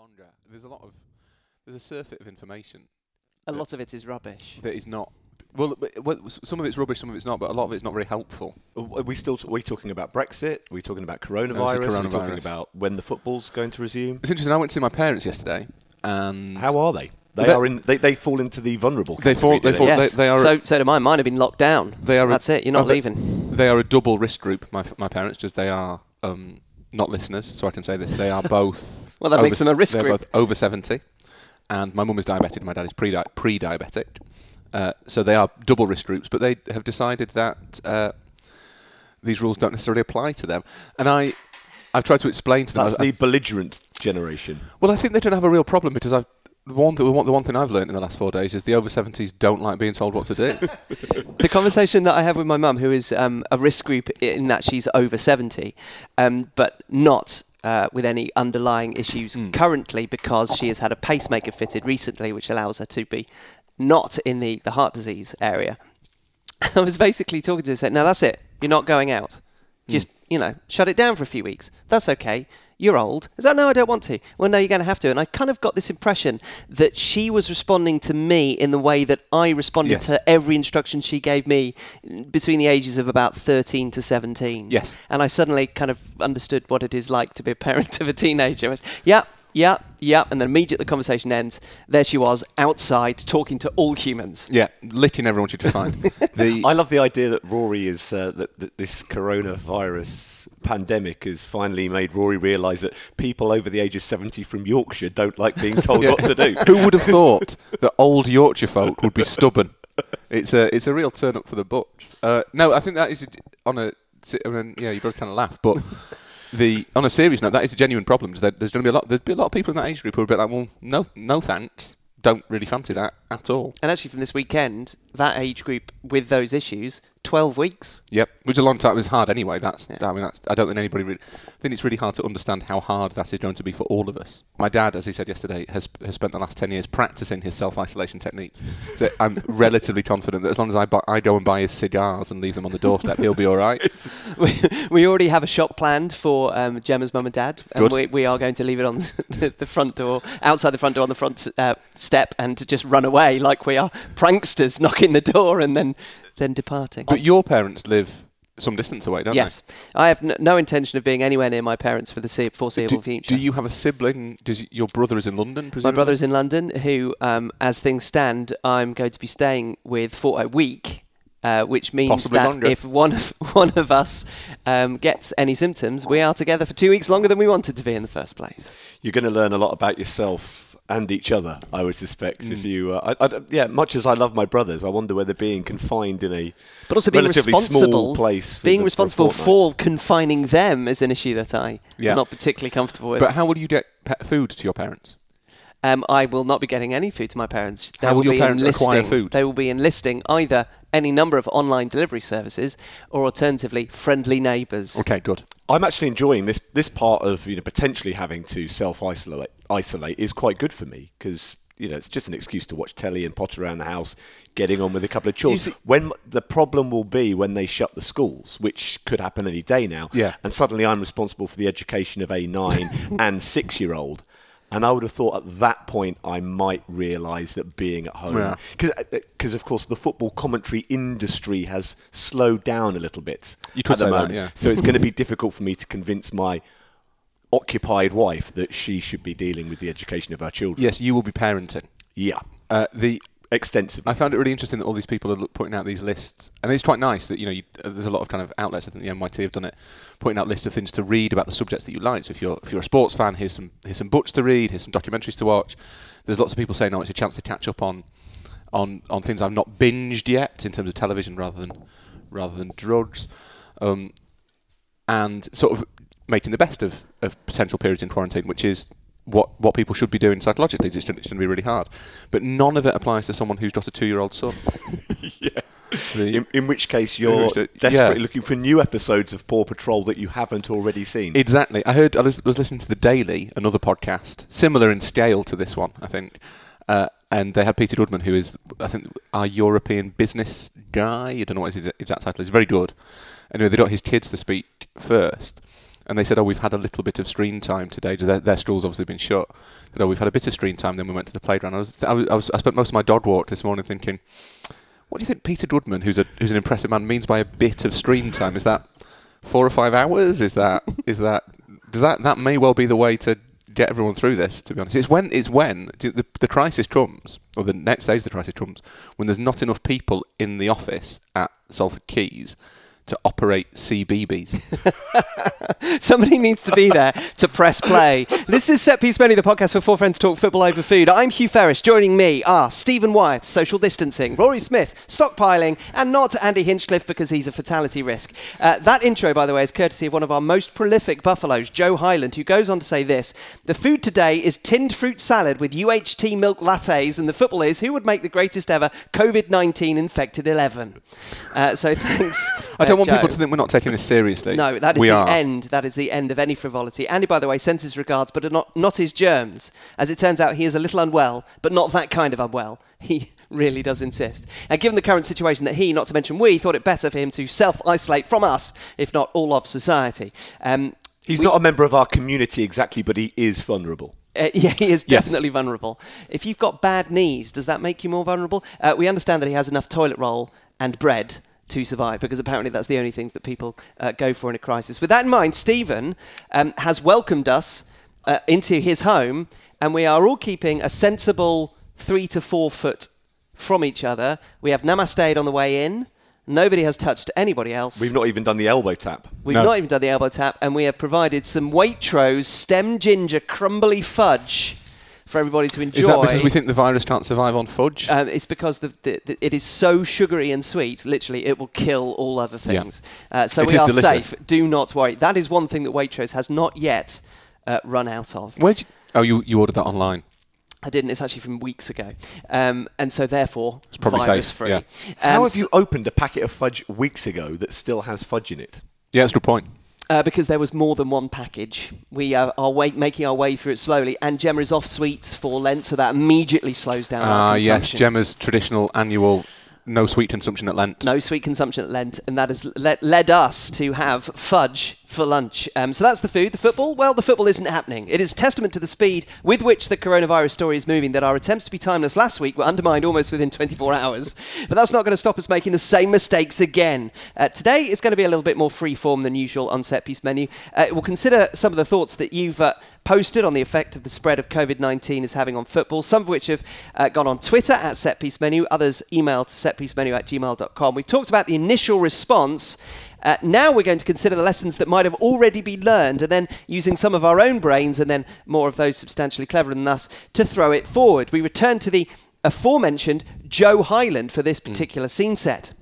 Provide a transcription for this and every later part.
longer. There's a lot of there's a surfeit of information A lot of it is rubbish. that is not. Well, but- well, s- some of it's rubbish, some of it's not, but a lot of it's not very helpful. Are we still are we talking about Brexit? Are we talking about No, coronavirus? this is Are we talking coronavirus. about when the football's going to resume? It's interesting. I went to see my parents yesterday, and How are they? They They- are in. They, they fall into the vulnerable. They category, fall- do they fall- yes. they are- so, so do mine. Mine have been locked down. They are a- That's it. You're not are they- leaving. they are a double risk group. My f- my parents, just they are um, not listeners, so I can say this. They are both. Well, that over makes them a risk they're group. both over seventy, and my mum is diabetic. And my dad is pre pre-diabetic. Uh, so they are double risk groups, but they have decided that uh, these rules don't necessarily apply to them. And I, I've tried to explain to them. That's I- the belligerent generation. Well, I think they don't have a real problem because I've the one, the one, the one thing I've learned in the last four days is the over 70s don't like being told what to do. the conversation that I have with my mum, who is um, a risk group in that she's over 70, um, but not uh, with any underlying issues Hmm. currently because she has had a pacemaker fitted recently, which allows her to be not in the, the heart disease area. I was basically talking to her saying, now that's it. You're not going out. Just, you know, shut it down for a few weeks. That's okay. You're old. Is that no, I don't want to. Well, no, you're going to have to. And I kind of got this impression that she was responding to me in the way that I responded Yes. to every instruction she gave me between the ages of about 13 to 17. Yes. And I suddenly kind of understood what it is like to be a parent of a teenager. I was, yeah, yeah, yeah. And then immediately the conversation ends. There she was outside talking to all humans. yeah, licking everyone she'd find. the, I love the idea that Rory is uh, that, that this coronavirus pandemic has finally made Rory realise that people over the age of seventy from Yorkshire don't like being told Yeah. what to do. Who would have thought that old Yorkshire folk would be stubborn? It's a it's a real turn up for the books. Uh, no, I think that is a, on a I mean, yeah, you both kind of laugh, but the on a serious note, that is a genuine problem. There- There's going to be a lot. There's be a lot of people in that age group who are a bit like, well, no, no thanks. Don't really fancy that at all. And actually, from this weekend, that age group with those issues, 12 weeks. Yep, which is a long time. It's hard anyway. That's Yeah. I mean, that's, I don't think anybody. Really, I think it's really hard to understand how hard that is going to be for all of us. My dad, as he said yesterday, has has spent the last ten years practicing his self isolation techniques. So I'm relatively confident that as long as I buy, I go and buy his cigars and leave them on the doorstep, he'll be all right. We, we already have a shop planned for um, Gemma's mum and dad, and Good. we, we are going to leave it on the, the front door, outside the front door on the front uh, step, and to just run away like we are pranksters knocking the door and then then departing. But your parents live some distance away, don't they? yes, I have n- no intention of being anywhere near my parents for the se- foreseeable Do, future. do you have a sibling? Does your brother is in London? My brother is in London, who, um, as things stand, I'm going to be staying with for a week. Uh, which means Possibly that longer. if one of one of us um, gets any symptoms, we are together for two weeks longer than we wanted to be in the first place. You're going to learn a lot about yourself and each other. I would suspect Mm. if you. Uh, I, I, yeah, much as I love my brothers, I wonder whether being confined in a But also being relatively small place, for being the- responsible for, for confining them is an issue that I Yeah. am not particularly comfortable with. But how will you get food to your parents? Um, I will not be getting any food to my parents. They How will your be parents acquire enlisting, food? They will be enlisting either any number of online delivery services or alternatively friendly neighbours. Okay, good. I'm actually enjoying this. This part of you know potentially having to self isolate isolate is quite good for me because you know it's just an excuse to watch telly and potter around the house, getting on with a couple of chores. It- when the problem will be when they shut the schools, which could happen any day now, Yeah. and suddenly I'm responsible for the education of a nine and six year old. And I would have thought at that point I might realise that being at home, Yeah. because uh, uh, of course the football commentary industry has slowed down a little bit You could at the say that, moment. yeah. So it's going to be difficult for me to convince my occupied wife that she should be dealing with the education of her children. Yes, you will be parenting. Yeah, Uh, the extensively. I found it really interesting that all these people are pointing out these lists, and it's quite nice that you know you, uh, there's a lot of kind of outlets. I think the NYT have done it, pointing out lists of things to read about the subjects that you like. So if you're if you're a sports fan, here's some here's some books to read, here's some documentaries to watch. There's lots of people saying, "Oh, it's a chance to catch up on on on things I've not binged yet in terms of television rather than rather than drugs." Um, and sort of making the best of, of potential periods in quarantine, which is what what people should be doing psychologically. It's going to be really hard, but none of it applies to someone who's got a two-year-old son. yeah. The- In, in which case you're which desperately yeah. looking for new episodes of Paw Patrol that you haven't already seen. Exactly. I heard. I was, was listening to the Daily, another podcast similar in scale to this one, I think. Uh, and they had Peter Goodman, who is, I think, our European business guy. I don't know what his exact title is. Very good. Anyway, they got his kids to speak first, and they said, "Oh, we've had a little bit of screen time today." Their, their stall's obviously been shut. Said, "Oh, we've had a bit of screen time." Then we went to the playground. I was, I was, I, was, I spent most of my dog walk this morning thinking, "What do you think Peter Goodman, who's a who's an impressive man, means by a bit of screen time? Is that four or five hours? Is that is that does that that may well be the way to get everyone through this. To be honest, it's when it's when the, the crisis comes, or the next stage the crisis comes, when there's not enough people in the office at Salford Quays to operate CBBC. Somebody needs to be there to press play. This is Set Piece Menu, the podcast where four friends talk football over food. I'm Hugh Ferris. Joining me are Stephen Wyeth, social distancing, Rory Smith, stockpiling, and not Andy Hinchcliffe because he's a fatality risk. Uh, that intro, by the way, is courtesy of one of our most prolific buffaloes, Joe Highland, who goes on to say this The food today is tinned fruit salad with UHT milk lattes, and the football is who would make the greatest ever COVID 19 infected 11. Uh, so thanks. I don't uh, want Joe. people to think we're not taking this seriously. No, that is we the are. end. That is the end of any frivolity. Andy, by the way, sends his regards, but not not his germs. As it turns out, he is a little unwell, but not that kind of unwell. He really does insist. And given the current situation that he, not to mention we, thought it better for him to self isolate from us, if not all of society. Um, He's we- not a member of our community exactly, but he is vulnerable. uh, yeah, he is Yes. definitely vulnerable. If you've got bad knees, does that make you more vulnerable? Uh, we understand that he has enough toilet roll and bread to survive because apparently that's the only things that people uh, go for in a crisis. With that in mind, Stephen um, has welcomed us uh, into his home, and we are all keeping a sensible three to four foot from each other. We have namaste on the way in. Nobody has touched anybody else. We've not even done the elbow tap. We've No. not even done the elbow tap, and we have provided some Waitrose stem ginger crumbly fudge for everybody to enjoy. Is that because we think the virus can't survive on fudge? um, it's because the, the, the, it is so sugary and sweet, literally, it will kill all other Yeah. things. Uh, so It we is are delicious. safe. Do not worry. That is one thing that Waitrose has not yet uh, run out of. Where'd you, oh, you, you ordered that online. I didn't. It's actually from weeks ago, um, and so therefore It's probably virus safe, free. yeah. Um, How have you opened a packet of fudge weeks ago that still has fudge in it? Yeah, that's a good point. Uh, because there was more than one package. We uh, are way, making our way through it slowly, and Gemma is off sweets for Lent, so that immediately slows down Ah, yes. Gemma's traditional annual no sweet consumption at Lent. No sweet consumption at Lent, and that has led, led us to have fudge for lunch. Um, so that's the food. The football? Well, the football isn't happening. It is testament to the speed with which the coronavirus story is moving that our attempts to be timeless last week were undermined almost within 24 hours. But that's not going to stop us making the same mistakes again. Uh, today is going to be a little bit more free form than usual on set piece menu. Uh, we'll consider some of the thoughts that you've uh, posted on the effect of the spread of COVID 19 is having on football, some of which have uh, gone on Twitter at setpiecemenu, others email to setpiecemenu at gmail.com. We've talked about the initial response. Uh, now we're going to consider the lessons that might have already been learned and then using some of our own brains and then more of those substantially cleverer than us to throw it forward. We return to the aforementioned Joe Highland for this particular scene set.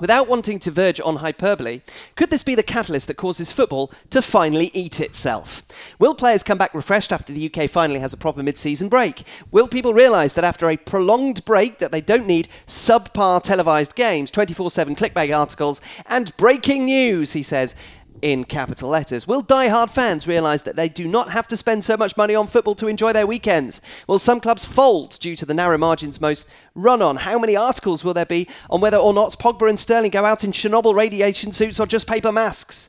Without wanting to verge on hyperbole, could this be the catalyst that causes football to finally eat itself? Will players come back refreshed after the UK finally has a proper mid-season break? Will people realise that after a prolonged break that they don't need subpar televised games, 24/7 clickbait articles and breaking news, he says, in capital letters. Will die-hard fans realise that they do not have to spend so much money on football to enjoy their weekends? Will some clubs fold due to the narrow margins most run on? How many articles will there be on whether or not Pogba and Sterling go out in Chernobyl radiation suits or just paper masks?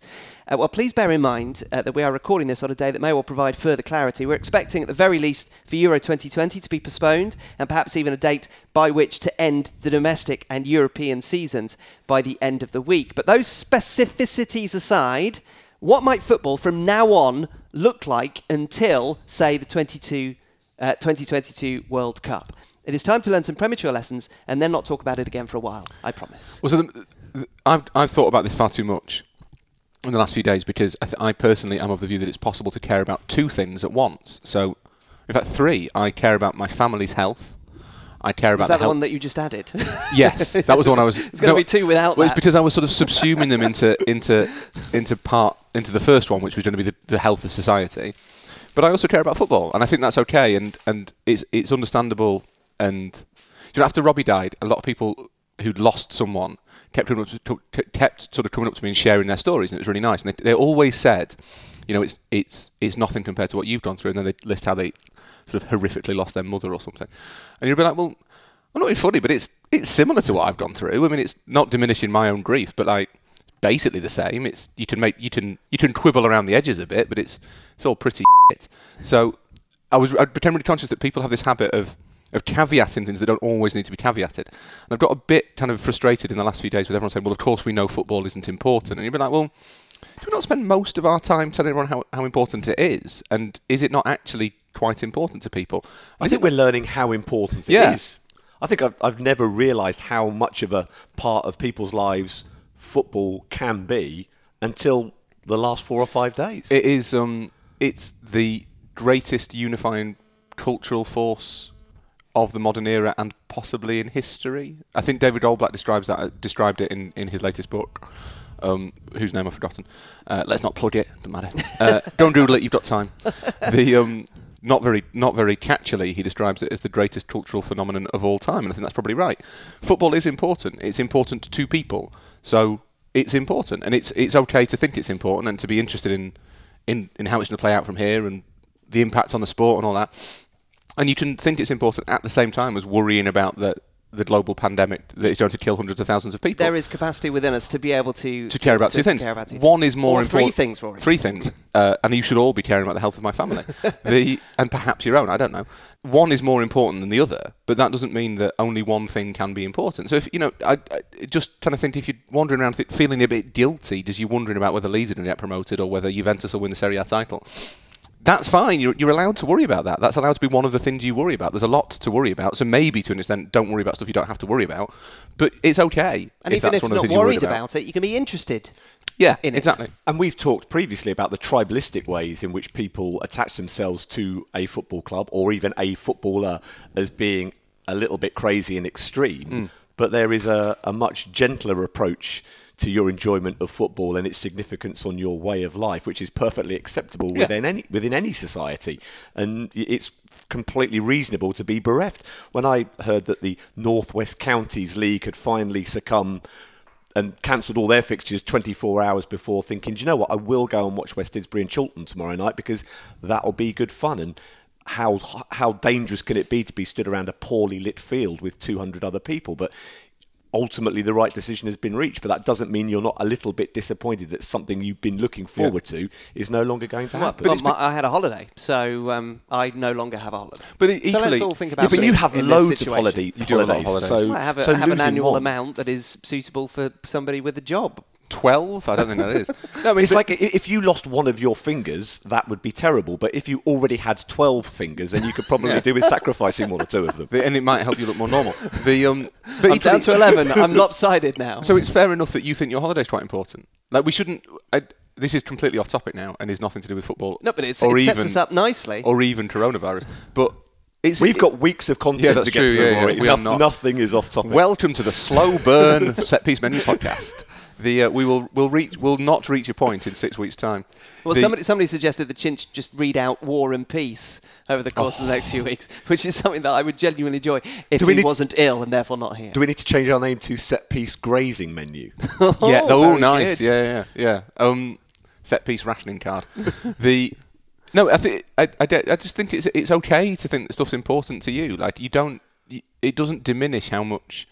Uh, well, please bear in mind uh, that we are recording this on a day that may well provide further clarity. We're expecting, at the very least, for Euro 2020 to be postponed, and perhaps even a date by which to end the domestic and European seasons by the end of the week. But those specificities aside, what might football from now on look like until, say, the 22, uh, 2022 World Cup? It is time to learn some premature lessons and then not talk about it again for a while. I promise. Well, so the, I've, I've thought about this far too much in the last few days because I, th- I personally am of the view that it's possible to care about two things at once. So, in fact, three. I care about my family's health. I care about Is that the the one that you just added? Yes, that was the one I was. It's gonna be two without well, that. It's because I was sort of subsuming them into into into part into the first one, which was going to be the, the health of society. But I also care about football, and I think that's okay, and and it's it's understandable. And you know, after Robbie died, a lot of people who'd lost someone kept kept sort of coming up to me and sharing their stories, and it was really nice. And they, they always said, you know, it's it's it's nothing compared to what you've gone through, and then they list how they sort of horrifically lost their mother or something, and you'd be like, well. I'm not being funny, but it's it's similar to what I've gone through. I mean, it's not diminishing my own grief, but like basically the same. It's you can make you can you can quibble around the edges a bit, but it's it's all pretty. Shit. So I was I became really conscious that people have this habit of of caveating things that don't always need to be caveated. And I've got a bit kind of frustrated in the last few days with everyone saying, "Well, of course we know football isn't important," and you'd be like, "Well." Do we not spend most of our time telling everyone how, how important it is? And is it not actually quite important to people? I, think, we're learning how important it Yeah. is. I think I've, I've never realised how much of a part of people's lives football can be until the last four or five days. It is. Um, it's the greatest unifying cultural force of the modern era and possibly in history. I think David Goldblatt describes that described it in, in his latest book, um, whose name I've forgotten. Uh, let's not plug it. Doesn't matter. Uh, don't doodle it. You've got time. The um, not very not very catchily, he describes it as the greatest cultural phenomenon of all time, and I think that's probably right. Football is important. It's important to two people, so it's important, and it's it's okay to think it's important and to be interested in in, in how it's going to play out from here and the impact on the sport and all that. And you can think it's important at the same time as worrying about the the global pandemic that is going to kill hundreds of thousands of people. There is capacity within us to be able to to care about two things. care about two One things. is more Or three things, Rory. Three things, uh, and you should all be caring about the health of my family, the and perhaps your own. I don't know. One is more important than the other, but that doesn't mean that only one thing can be important. So if you know, I, I just trying to think if you're wandering around th- feeling a bit guilty, does you wondering about whether Leeds are going to get promoted or whether Juventus will win the Serie A title. That's fine. You're, you're allowed to worry about that. That's allowed to be one of the things you worry about. There's a lot to worry about. So maybe to an extent, don't worry about stuff you don't have to worry about. But it's okay. And if even that's if you're not things you're worried about it, you can be interested. Yeah, in it. exactly. And we've talked previously about the tribalistic ways in which people attach themselves to a football club or even a footballer as being a little bit crazy and extreme. Mm. But there is a, a much gentler approach to your enjoyment of football and its significance on your way of life, which is perfectly acceptable Yeah. within any within any society. And it's completely reasonable to be bereft. When I heard that the Northwest Counties League had finally succumbed and cancelled all their fixtures 24 hours before thinking, do you know what, I will go and watch West Didsbury and Chorlton tomorrow night because that'll be good fun. And how how dangerous can it be to be stood around a poorly lit field with 200 other people? But ultimately the right decision has been reached. But that doesn't mean you're not a little bit disappointed that something you've been looking forward to is no longer going to Well, happen. but my, I had a holiday, so um, I no longer have a holiday. But it- so let's equally- all think yeah, but you have in loads of holiday, You do a lot of holidays. holidays. So, I have, a, so have an annual one- amount that is suitable for somebody with a job. Twelve? I don't think that is. No, I mean, It's like if you lost one of your fingers, that would be terrible. But if you already had 12 fingers, then you could probably Yeah. do with sacrificing one or two of them. the- and it might help you look more normal. The um, but I'm down to eleven. I'm lopsided now. So it's fair enough that you think your holiday's quite important. Like we shouldn't. I, this is completely off topic now and is nothing to do with football. no, but it's, or it even, sets us up nicely. Or even coronavirus. But it's We've got weeks of content Yeah, that's to get true, through. yeah, yeah, Rory. we are not. Nothing is off topic. Welcome to the slow burn set piece menu podcast. The uh, we will will reach will not reach a point in six weeks' time. Well, The- somebody somebody suggested that Chinch just read out War and Peace over the course of the next few weeks, which is something that I would genuinely enjoy if he wasn't ill and therefore not here. do we need to change our name to set piece grazing menu? yeah, Oh, oh, very nice, good. yeah, yeah, yeah. Um, set piece rationing card. the no, I think I, I, I just think it's it's okay to think that stuff's important to you. Like you don't, it doesn't diminish how much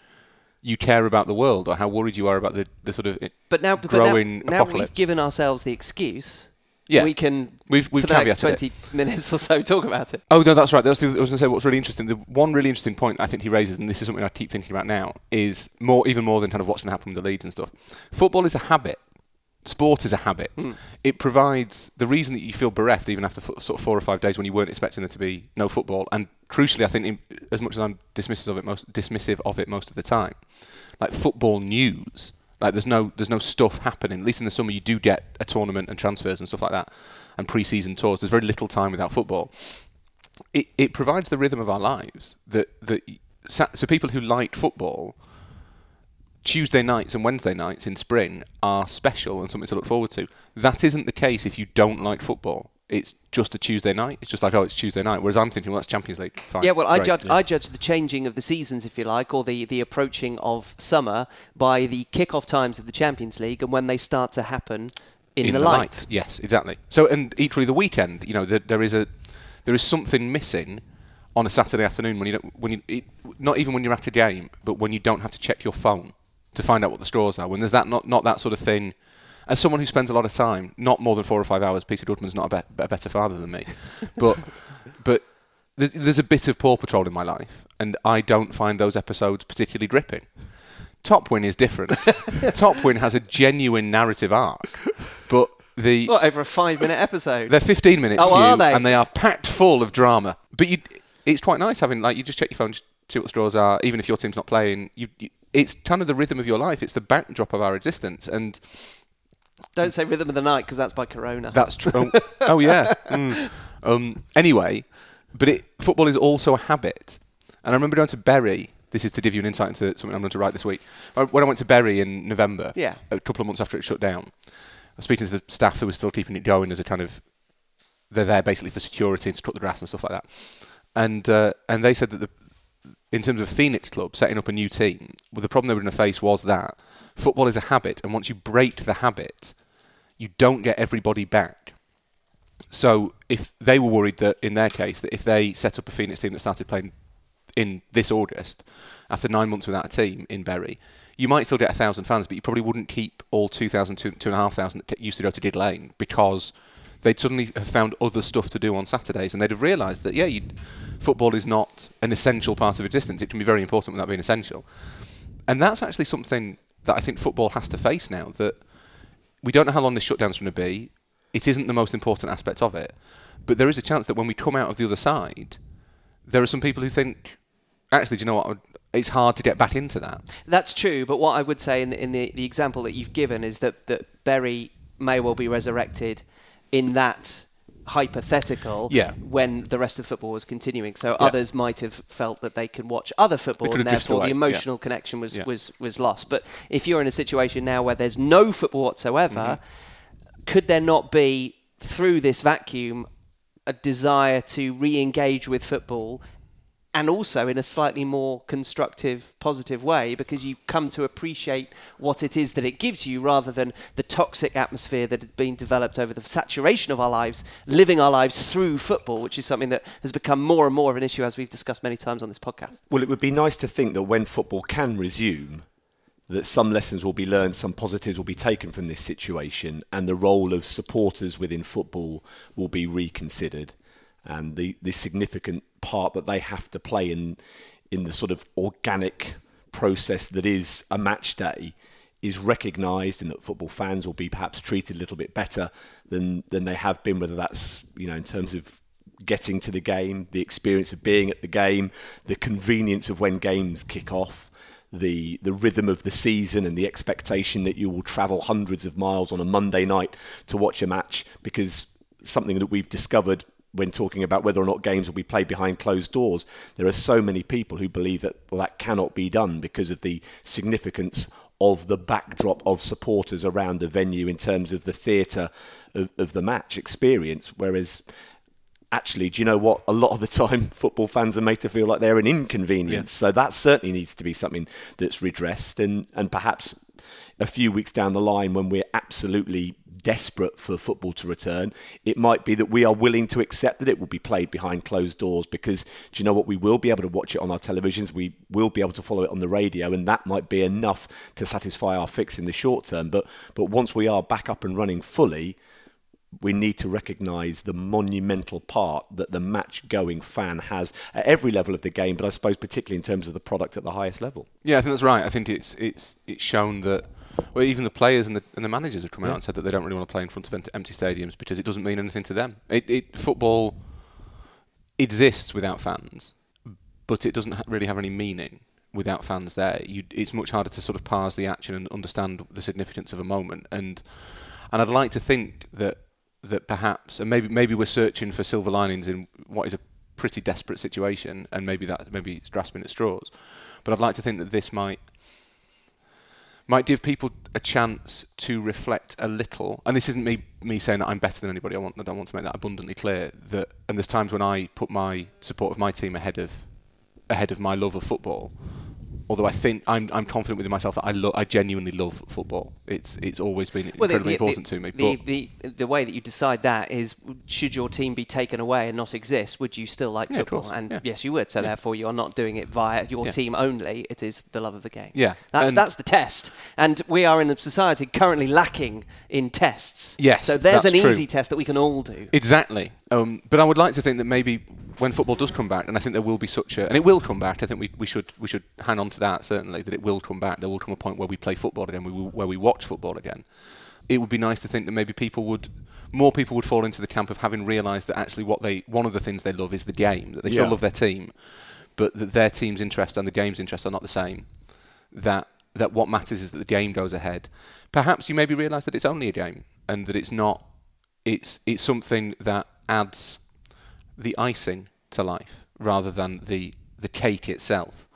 you care about the world or how worried you are about the, the sort of But now, but growing now, now apocalypse. we've given ourselves the excuse. Yeah. we can We've- we've for the next caveated twenty minutes or so talk about it. Oh no, that's right. That's the, I was going to say what's really interesting. The one really interesting point I think he raises, and this is something I keep thinking about now, is more even more than kind of what's going to happen with the leads and stuff. Football is a habit. Sport is a habit. Hmm. It provides the reason that you feel bereft even after f- sort of four or five days when you weren't expecting there to be no football. And crucially, I think in, as much as I'm dismissive of it most dismissive of it most of the time, like football news, like there's no there's no stuff happening. At least in the summer, you do get a tournament and transfers and stuff like that, and pre-season tours. There's very little time without football it, it provides the rhythm of our lives. That that so so people who like football, Tuesday nights and Wednesday nights in spring are special and something to look forward to. That isn't the case if you don't like football. It's just a Tuesday night. It's just like oh, it's Tuesday night. Whereas I'm thinking, well, that's Champions League. Fine. Yeah, well, I judge I judge the changing of the seasons, if you like, or the, the approaching of summer by the kick-off times of the Champions League and when they start to happen in, the, light. Yes, exactly. So and equally the weekend, you know, there, there is a there is something missing on a Saturday afternoon when you don't when you it, not even when you're at a game, but when you don't have to check your phone to find out what the straws are when there's that not not that sort of thing. As someone who spends a lot of time, not more than four or five hours, Peter Goodman's not a, be- a better father than me, but but th- there's a bit of Paw Patrol in my life, and I don't find those episodes particularly gripping. Top Wing is different. Top Wing has a genuine narrative arc, but the What over a five-minute episode? they're 15 minutes, Oh, are Hugh, they? and they are packed full of drama. But you, it's quite nice having like you just check your phone, just see what the straws are, even if your team's not playing. You, you, it's kind of the rhythm of your life. It's the backdrop of our existence, and Don't say Rhythm of the Night because that's by Corona. that's true. oh, oh, yeah. Mm. Um, anyway, but it, football is also a habit, and I remember going to Bury. This is to give you an insight into something I'm going to write this week. Uh, When I went to Bury in November, Yeah. a couple of months after it shut down, I was speaking to the staff who were still keeping it going as a kind of they're there basically for security and to cut the grass and stuff like that. And uh, and they said that the in terms of Phoenix Club setting up a new team, well, the problem they were going to face was that football is a habit, and once you break the habit, you don't get everybody back. So if they were worried that in their case that if they set up a Phoenix team that started playing in this August, after nine months without a team in Bury, you might still get a thousand fans, but you probably wouldn't keep all 2,000, two, two and a half thousand that used to go to Gigg Lane because they'd suddenly have found other stuff to do on Saturdays and they'd have realised that, yeah, football is not an essential part of existence. It can be very important without being essential. And that's actually something that I think football has to face now that we don't know how long this shutdown's going to be. It isn't the most important aspect of it. But there is a chance that when we come out of the other side, there are some people who think, actually, do you know what? It's hard to get back into that. That's true, but what I would say in the, in the, the example that you've given is that, that Bury may well be resurrected in that hypothetical Yeah. when the rest of football was continuing. So others might have felt that they can watch other football and therefore the away, yeah. emotional connection was, Yeah. was, was lost. But if you're in a situation now where there's no football whatsoever, Mm-hmm. could there not be, through this vacuum, a desire to re engage with football and also in a slightly more constructive, positive way because you come to appreciate what it is that it gives you rather than the toxic atmosphere that had been developed over the saturation of our lives, living our lives through football, which is something that has become more and more of an issue as we've discussed many times on this podcast. Well, it would be nice to think that when football can resume, that some lessons will be learned, some positives will be taken from this situation, and the role of supporters within football will be reconsidered, and the, the significant part that they have to play in in the sort of organic process that is a match day is recognised, and that football fans will be perhaps treated a little bit better than than they have been, whether that's you know in terms of getting to the game, the experience of being at the game, the convenience of when games kick off, the the rhythm of the season and the expectation that you will travel hundreds of miles on a Monday night to watch a match because something that we've discovered when talking about whether or not games will be played behind closed doors, there are so many people who believe that well, that cannot be done because of the significance of the backdrop of supporters around a venue in terms of the theatre of, of the match experience. Whereas actually, do you know what? A lot of the time, football fans are made to feel like they're an inconvenience. So that certainly needs to be something that's redressed, and and perhaps a few weeks down the line, when we're absolutely desperate for football to return, it might be that we are willing to accept that it will be played behind closed doors because do you know what? We will be able to watch it on our televisions, we will be able to follow it on the radio, and that might be enough to satisfy our fix in the short term. But but once we are back up and running fully, we need to recognise the monumental part that the match going fan has at every level of the game, but I suppose particularly in terms of the product at the highest level. Yeah, I think that's right. I think it's it's it's shown that well, even the players and the and the managers have come out and said that they don't really want to play in front of empty stadiums because it doesn't mean anything to them. It, it football exists without fans, but it doesn't ha- really have any meaning without fans there. You, it's much harder to sort of parse the action and understand the significance of a moment. And and I'd like to think that that perhaps and maybe maybe we're searching for silver linings in what is a pretty desperate situation, and maybe that maybe it's grasping at straws. But I'd like to think that this might might give people a chance to reflect a little. And this isn't me me saying that I'm better than anybody. I want I don't want to make that abundantly clear. That and there's times when I put my support of my team ahead of ahead of my love of football. Although I think I'm, I'm confident within myself that I lo- I genuinely love football. It's it's always been Well, the- incredibly the- important the- to me. The, But the, the way that you decide that is, should your team be taken away and not exist, would you still like Yeah, football? And yeah. yes, you would. So therefore, you are not doing it via your Yeah. team only. It is the love of the game. Yeah, that's and- that's the test. And we are in a society currently lacking in tests. Yes, So there's an true. easy test that we can all do. Exactly. Um, but I would like to think that maybe when football does come back, and I think there will be such a, and it will come back. I think we, we should we should hang on to that certainly that it will come back. There will come a point where we play football again, we where we watch football again. It would be nice to think that maybe people would. More people would fall into the camp of having realised that actually what they one of the things they love is the game that they still love their team, but that their team's interest and the game's interest are not the same. That that what matters is that the game goes ahead. Perhaps you maybe realise that it's only a game and that it's not. It's it's something that adds the icing to life rather than the the cake itself.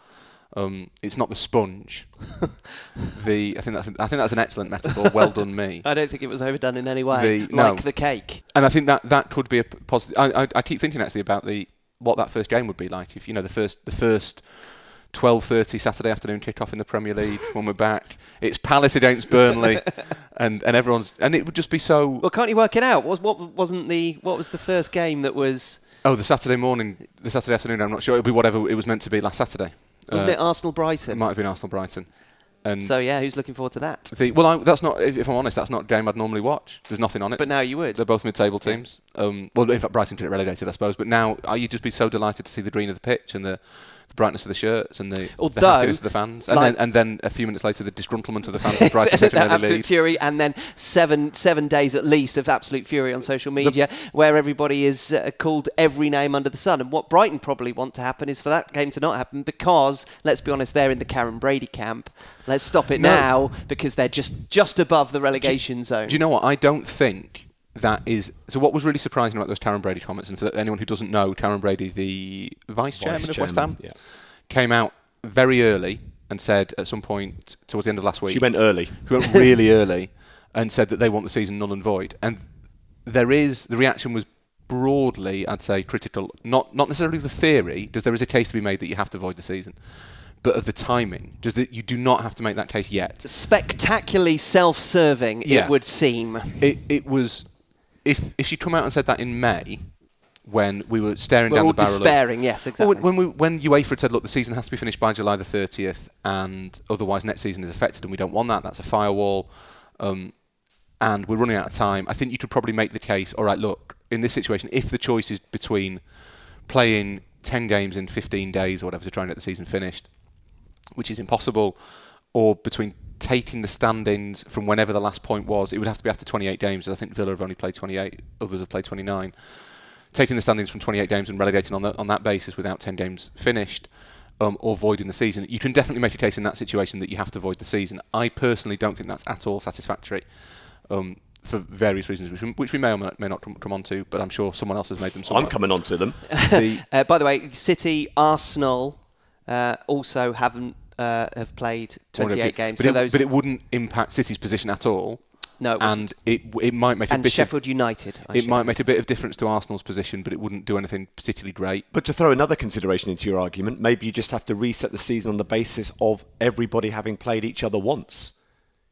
Um, it's not the sponge. the I think that's I think that's an excellent metaphor. Well done, me. I don't think it was overdone in any way. The- like no. the cake. And I think that that could be a positive. I, I, I keep thinking actually about the what that first game would be like if you know the first the first. 12:30 Saturday afternoon kick-off in the Premier League when we're back. It's Palace against Burnley, and, and everyone's and it would just be so. Well, can't you work it out? What, what wasn't the what was the first game that was? Oh, the Saturday morning, the Saturday afternoon. I'm not sure. It'll be whatever it was meant to be last Saturday. Wasn't Uh, it Arsenal Brighton? It might have been Arsenal Brighton. And So yeah, who's looking forward to that? the, well, I, that's not. If, if I'm honest, that's not a game I'd normally watch. There's nothing on it. But now you would. They're both mid-table teams. Um, well, in fact, Brighton get relegated, I suppose. But now, are you just be so delighted to see the green of the pitch and the, the brightness of the shirts and the, the happiness of the fans, and like- then and then a few minutes later, the disgruntlement of the fans of Brighton That absolute lead. fury, and then seven seven days at least of absolute fury on social media, where everybody is uh, called every name under the sun. And what Brighton probably want to happen is for that game to not happen because, let's be honest, they're in the Karren Brady camp. Let's stop it No. now because they're just just above the relegation zone. Do you know what? I don't think that is. So, what was really surprising about those Karren Brady comments, and for anyone who doesn't know, Karren Brady, the vice chairman of West Ham, yeah. came out very early and said at some point towards the end of last week. She went early. She went really early and said that they want the season null and void. And there is the reaction was broadly, I'd say, critical. Not not necessarily the theory, because there is a case to be made that you have to void the season, but of the timing. Does that you do not have to make that case yet. Spectacularly self-serving, Yeah. it would seem. It it was if if she come out and said that in May. When we were staring We're down the barrel despairing, of, yes, Well, exactly. when, when, we, when UEFA had said, look, the season has to be finished by July the 30th, and otherwise next season is affected, and we don't want that. That's a firewall. Um, and we're running out of time. I think you could probably make the case. All right, look, in this situation, if the choice is between playing 10 games in 15 days or whatever to try and get the season finished, which is impossible, or between taking the standings from whenever the last point was, it would have to be after 28 games. I think Villa have only played 28, others have played 29. Taking the standings from 28 games and relegating on, the, on that basis without 10 games finished, um, or voiding the season, you can definitely make a case in that situation that you have to void the season. I personally don't think that's at all satisfactory. Um, for various reasons, which we, which we may or may not come, come on to, but I'm sure someone else has made them. I'm coming on to them. The, Uh, by the way, City, Arsenal uh, also haven't uh, have played 28 games. But, so it, those, but it wouldn't impact City's position at all. No, it and it it might make a and bit Sheffield United. I of, it should might add. make a bit of difference to Arsenal's position, but it wouldn't do anything particularly great. But to throw another consideration into your argument, maybe you just have to reset the season on the basis of everybody having played each other once.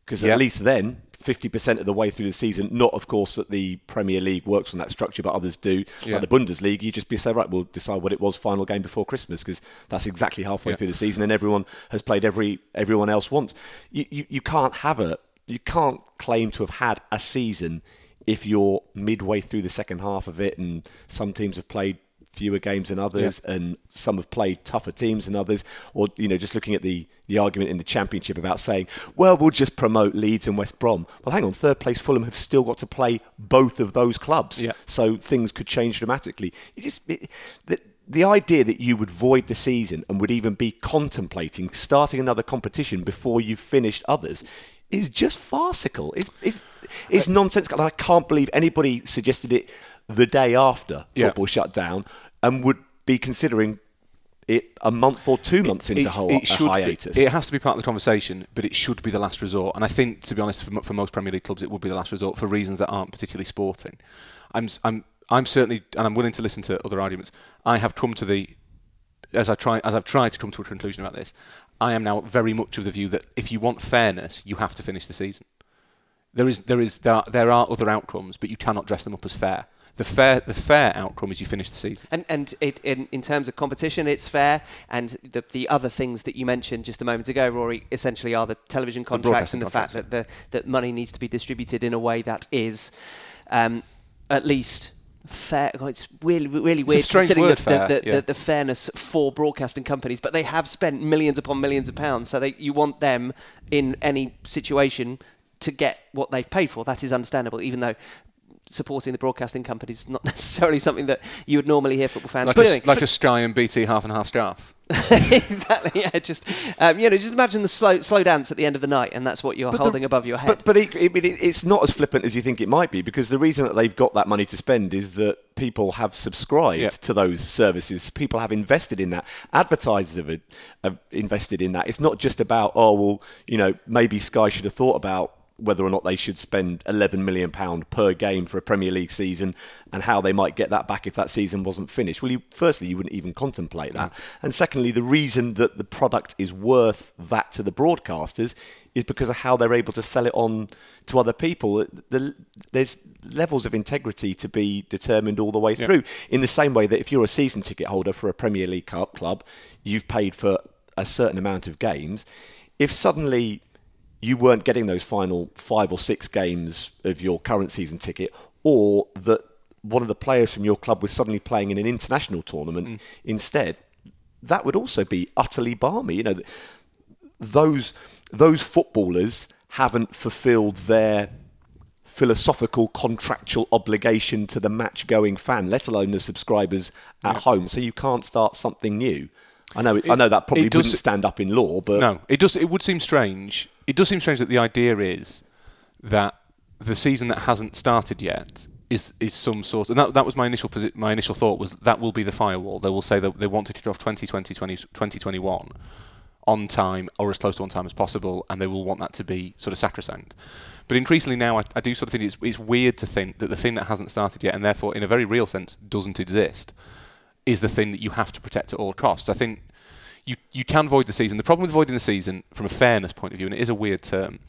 Because Yeah. at least then, 50% of the way through the season, not of course that the Premier League works on that structure, but others do. Yeah. Like the Bundesliga, you just be say, right, we'll decide what it was final game before Christmas, because that's exactly halfway Yeah. through the season, and everyone has played every everyone else once. You, you, you can't have a, you can't claim to have had a season if you're midway through the second half of it, and some teams have played fewer games than others, and some have played tougher teams than others. Or you know, just looking at the the argument in the championship about saying, well, we'll just promote Leeds and West Brom. Well, hang on, third place Fulham have still got to play both of those clubs, Yeah. so things could change dramatically. You just it, the, the idea that you would void the season and would even be contemplating starting another competition before you've finished others is just farcical. It's it's, it's uh, nonsensical. I can't believe anybody suggested it the day after Yeah. football shut down and would be considering it a month or two months into hi- a should be- hiatus. it has to be part of the conversation, but it should be the last resort. And I think, to be honest, for, for most Premier League clubs, it would be the last resort for reasons that aren't particularly sporting. I'm, I'm, I'm certainly, and I'm willing to listen to other arguments. I have come to the as I try as I've tried to come to a conclusion about this, I am now very much of the view that if you want fairness, you have to finish the season. There is there is there are, there are other outcomes, but you cannot dress them up as fair. The fair the fair outcome is you finish the season. And and it, in in terms of competition, it's fair. And the the other things that you mentioned just a moment ago, Rory, essentially are the television contracts and the fact that the that money needs to be distributed in a way that is um, at least fair. It's really, really weird considering the, fair, the, yeah. the, the, fairness for broadcasting companies, but they have spent millions upon millions of pounds, so they, you want them in any situation to get what they've paid for. That is understandable, even though supporting the broadcasting companies is not necessarily something that you would normally hear football fans like doing. A, like a Sky and BT half and half staff. exactly. Yeah. Just um, you know, just imagine the slow slow dance at the end of the night, and that's what you're But holding the- above your head. But, but it, it, it- it's not as flippant as you think it might be because the reason that they've got that money to spend is that people have subscribed Yeah. to those services. People have invested in that. Advertisers have, have invested in that. It's not just about, oh, well, you know, maybe Sky should have thought about whether or not they should spend 11 million pound per game for a Premier League season and how they might get that back if that season wasn't finished. Well, you, firstly, you wouldn't even contemplate that. Mm. And secondly, the reason that the product is worth that to the broadcasters is because of how they're able to sell it on to other people. The, there's levels of integrity to be determined all the way through. In the same way that if you're a season ticket holder for a Premier League club, you've paid for a certain amount of games. If suddenly you weren't getting those final five or six games of your current season ticket, or that one of the players from your club was suddenly playing in an international tournament mm. instead, that would also be utterly barmy. You know, those those footballers haven't fulfilled their philosophical contractual obligation to the match going fan, let alone the subscribers at home. So you can't start something new. I know. I know that probably does- wouldn't stand up in law, but No, it does. It would seem strange. It does seem strange that the idea is that the season that hasn't started yet is is some sort. And that, that was my initial posi- my initial thought was that will be the firewall. They will say that they want to kick off 2020, 20, 2021 on time or as close to on time as possible, and they will want that to be sort of sacrosanct. But increasingly now, I, I do sort of think it's, it's weird to think that the thing that hasn't started yet, and therefore in a very real sense doesn't exist, is the thing that you have to protect at all costs. I think you you can void the season. The problem with voiding the season, from a fairness point of view, and it is a weird term,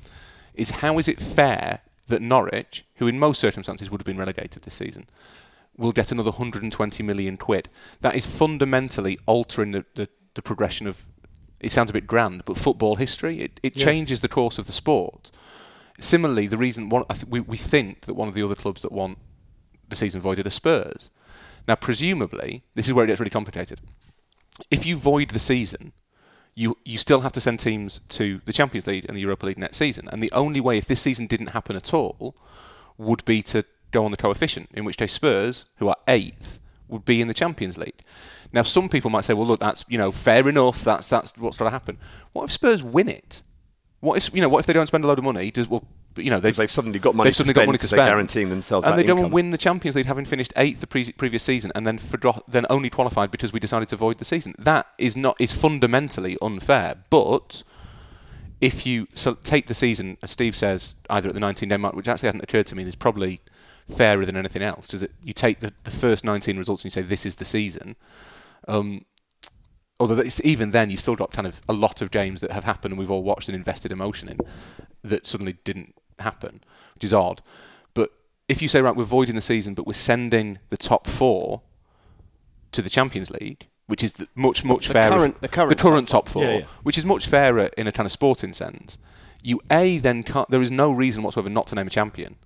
is how is it fair that Norwich, who in most circumstances would have been relegated this season, will get another 120 million quid? That is fundamentally altering the, the, the progression of. It sounds a bit grand, but football history. It, it changes the course of the sport. Similarly, the reason one, I th- we, we think that one of the other clubs that want the season voided are Spurs. Now, presumably, this is where it gets really complicated. If you void the season, you you still have to send teams to the Champions League and the Europa League next season. And the only way, if this season didn't happen at all, would be to go on the coefficient, in which case Spurs, who are eighth, would be in the Champions League. Now, some people might say, "Well, look, that's you know fair enough. That's that's what's going to happen." What if Spurs win it? What if you know? What if they don't spend a load of money? Does well, you know, they, because they've suddenly got money they've to suddenly spend got money to spend, they're guaranteeing themselves and that they don't income. win the Champions League, having finished eighth the pre- previous season, and then for, then only qualified because we decided to void the season. That is not is fundamentally unfair. But if you so take the season, as Steve says, either at the 19 Denmark, which actually hadn't occurred to me, and is probably fairer than anything else. Does it? You take the, the first 19 results and you say this is the season. Um, although it's, even then, you've still got kind of a lot of games that have happened and we've all watched and invested emotion in that suddenly didn't happen, which is odd. But if you say, right, we're voiding the season, but we're sending the top four to the Champions League, which is the much, much The fairer. current- the current top, top four, Yeah, yeah. which is much fairer in a kind of sporting sense. You A then can't, there is no reason whatsoever not to name a champion,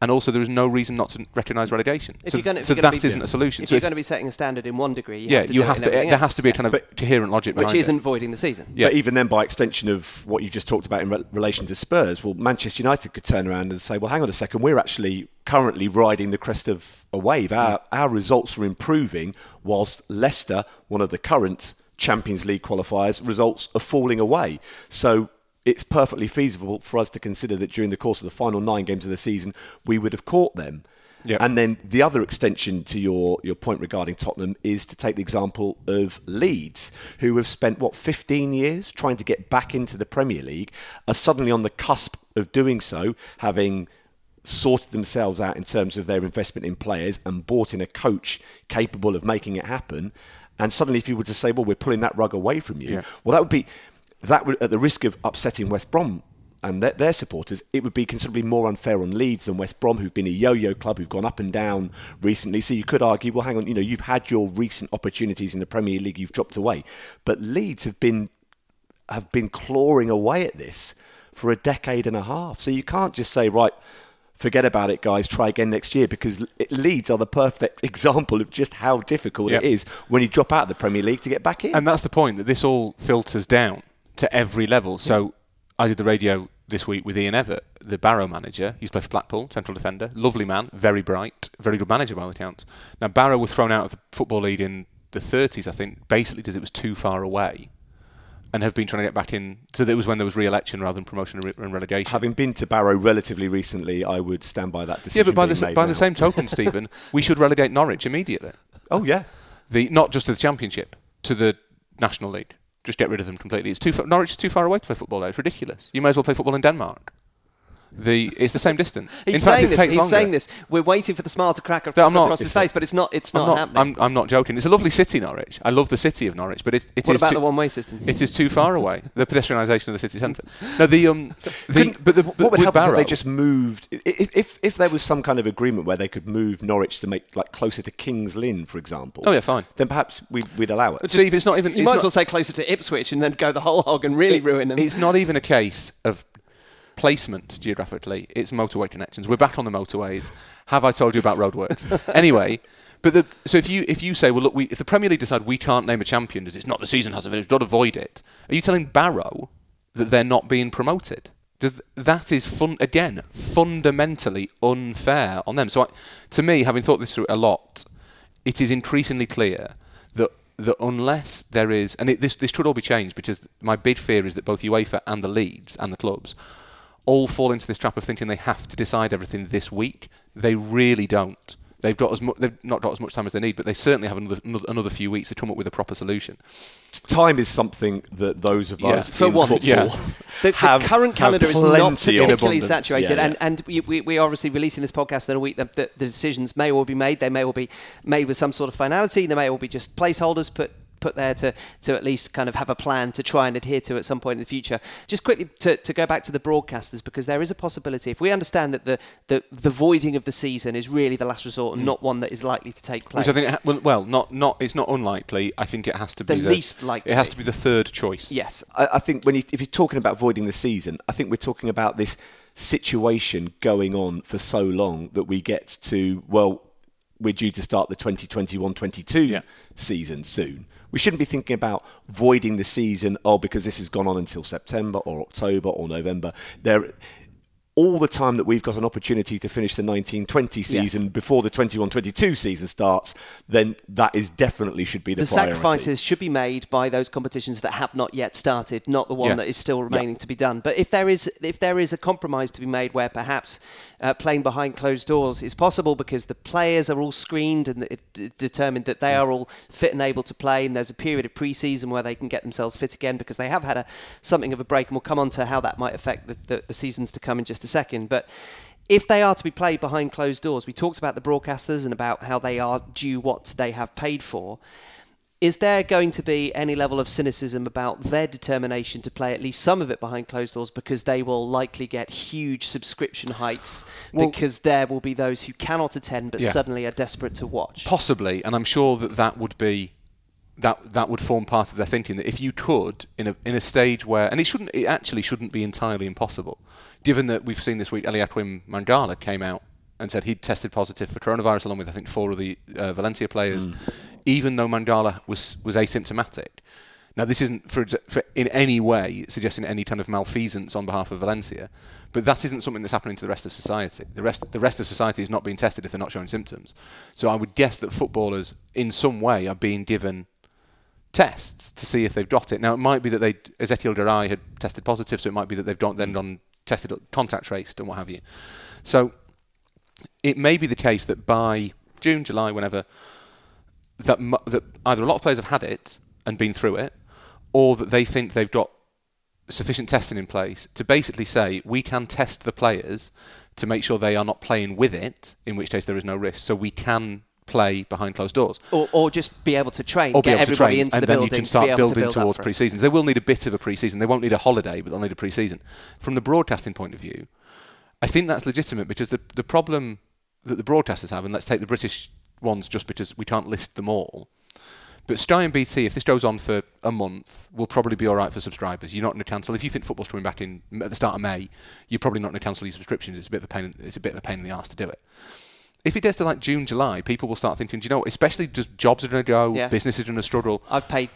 and also there is no reason not to recognise relegation. If so you're gonna, if so you're that be, isn't a solution. If So you're if- going to be setting a standard in one degree, you yeah, have to you do have in to. everything There has to be a kind of But- coherent logic which behind it. isn't voiding the season. Yeah. But even then, by extension of what you just talked about in re- relation to Spurs, well, Manchester United could turn around and say, well, hang on a second, we're actually currently riding the crest of a wave. Our, mm. our results are improving, whilst Leicester, one of the current Champions League qualifiers, results are falling away. So it's perfectly feasible for us to consider that during the course of the final nine games of the season, we would have caught them. Yep. And then the other extension to your, your point regarding Tottenham is to take the example of Leeds, who have spent, what, 15 years trying to get back into the Premier League, are suddenly on the cusp of doing so, having sorted themselves out in terms of their investment in players and bought in a coach capable of making it happen. And suddenly, if you were to say, "Well, we're pulling that rug away from you," Yeah. well, that would be that would at the risk of upsetting West Brom and their, their supporters, it would be considerably more unfair on Leeds than West Brom, who've been a yo-yo club who've gone up and down recently. So you could argue, well, hang on, you know, you've had your recent opportunities in the Premier League, you've dropped away, but Leeds have been have been clawing away at this for a decade and a half. So you can't just say, right, forget about it, guys, try again next year, because Leeds are the perfect example of just how difficult it Yeah. is when you drop out of the Premier League to get back in. And that's the point that this all filters down to every level. So I did the radio this week with Ian Evatt, the Barrow manager. He used to play for Blackpool, central defender, lovely man, very bright, very good manager by all accounts. Now Barrow were thrown out of the football league in the 30s, I think, basically because it was too far away, and have been trying to get back in. So that was when there was re-election rather than promotion and, relegation. Having been to Barrow relatively recently, I would stand by that decision. yeah, but by the being s- made by now. the same token, Stephen, we should relegate Norwich immediately. Oh yeah, The not just to the Championship, to the National League. Just get rid of them completely. It's too far, Norwich is too far away to play football there. It's ridiculous. You may as well play football in Denmark. The it's the same distance. He's in fact, saying it this. takes He's longer. saying this. We're waiting for the smile to crack No, I'm not- across his face, but it's not. It's I'm not, not, happening. I'm, I'm not joking. It's a lovely city, Norwich. I love the city of Norwich, but it, it what is about too, the one-way system? It is too far away. The pedestrianisation of the city centre. No, the um, the Couldn't- but the, what but would with help is if they just moved? If, if if there was some kind of agreement where they could move Norwich to make like closer to Kings Lynn, for example. Oh, yeah, fine. Then perhaps we'd, we'd allow it. Steve, it's not even. you it's might not, as well say closer to Ipswich and then go the whole hog and really it- ruin them. It's not even a case of placement geographically. It's motorway connections. We're back on the motorways. Have I told you about roadworks? anyway, but the, so if you if you say, well, look, we, if the Premier League decide we can't name a champion because it's not the season hasn't finished, we've got to avoid it. Are you telling Barrow that they're not being promoted? Does, that is fun again fundamentally unfair on them. So, I, to me, having thought this through a lot, it is increasingly clear that that unless there is, and it, this this could all be changed because my big fear is that both UEFA and the leagues and the clubs all fall into this trap of thinking they have to decide everything this week. They really don't. They've got as much. They've not got as much time as they need, but they certainly have another another, another few weeks to come up with a proper solution. Time is something that those of Yeah. us for in once. football Yeah. The, the have- current have calendar is not of particularly saturated, Yeah, and, yeah. and we, we, we are obviously releasing this podcast in a week that the, the decisions may all be made. They may all be made with some sort of finality. They may all be just placeholders put put there to, to at least kind of have a plan to try and adhere to at some point in the future. Just quickly to, to go back to the broadcasters because there is a possibility if we understand that the, the, the voiding of the season is really the last resort and mm. not one that is likely to take place. Which I think, ha- well, well, not not it's not unlikely. I think it has to be The least likely. It has to be the third choice. yes. I, I think when you, if you're talking about voiding the season, I think we're talking about this situation going on for so long that we get to well, we're due to start the 2021-22 Yeah. season soon. We shouldn't be thinking about voiding the season. Oh, because this has gone on until September or October or November. There. All the time that we've got an opportunity to finish the 1920 season before the 21-22 season starts, then that is definitely should be the, the priority. sacrifices should be made by those competitions that have not yet started, not the one Yeah. that is still remaining to be done. But if there is if there is a compromise to be made where perhaps uh, playing behind closed doors is possible because the players are all screened and it, it determined that they are all fit and able to play, and there's a period of pre-season where they can get themselves fit again because they have had a something of a break, and we'll come on to how that might affect the, the, the seasons to come in just a second. But if they are to be played behind closed doors, we talked about the broadcasters and about how they are due what they have paid for. Is there going to be any level of cynicism about their determination to play at least some of it behind closed doors because they will likely get huge subscription hikes Well- because there will be those who cannot attend but Yeah. suddenly are desperate to watch? Possibly, and I'm sure that that would be that that would form part of their thinking that if you could in a in a stage where and it shouldn't it actually shouldn't be entirely impossible, given that we've seen this week Eliaquim Mangala came out and said he'd tested positive for coronavirus along with I think four of the uh, Valencia players, even though Mangala was was asymptomatic. Now this isn't for, for in any way suggesting any kind of malfeasance on behalf of Valencia, but that isn't something that's happening to the rest of society. The rest the rest of society is not being tested if they're not showing symptoms. So I would guess that footballers in some way are being given tests to see if they've got it. Now it might be that they Ezekiel Garay had tested positive, so it might be that they've then done tested contact traced and what have you. So it may be the case that by June, July, whenever that mu- that either a lot of players have had it and been through it, or that they think they've got sufficient testing in place to basically say we can test the players to make sure they are not playing with it, in which case there is no risk. So we can play behind closed doors. Or, or just be able to train, Or be get able to train, into and the then you can start building to build towards pre-seasons. They will need a bit of a pre-season. They won't need a holiday, but they'll need a pre-season. From the broadcasting point of view, I think that's legitimate because the the problem that the broadcasters have, and let's take the British ones just because we can't list them all. But Sky and BT, if this goes on for a month, will probably be all right for subscribers. You're not going to cancel. If you think football's coming back in at the start of May, you're probably not going to cancel your subscriptions. It's a bit of a pain. It's a bit of a pain in the arse to do it. If it gets to like June, July, people will start thinking, do you know, what? especially just jobs are going to go, Yeah. businesses are going to struggle. I've paid,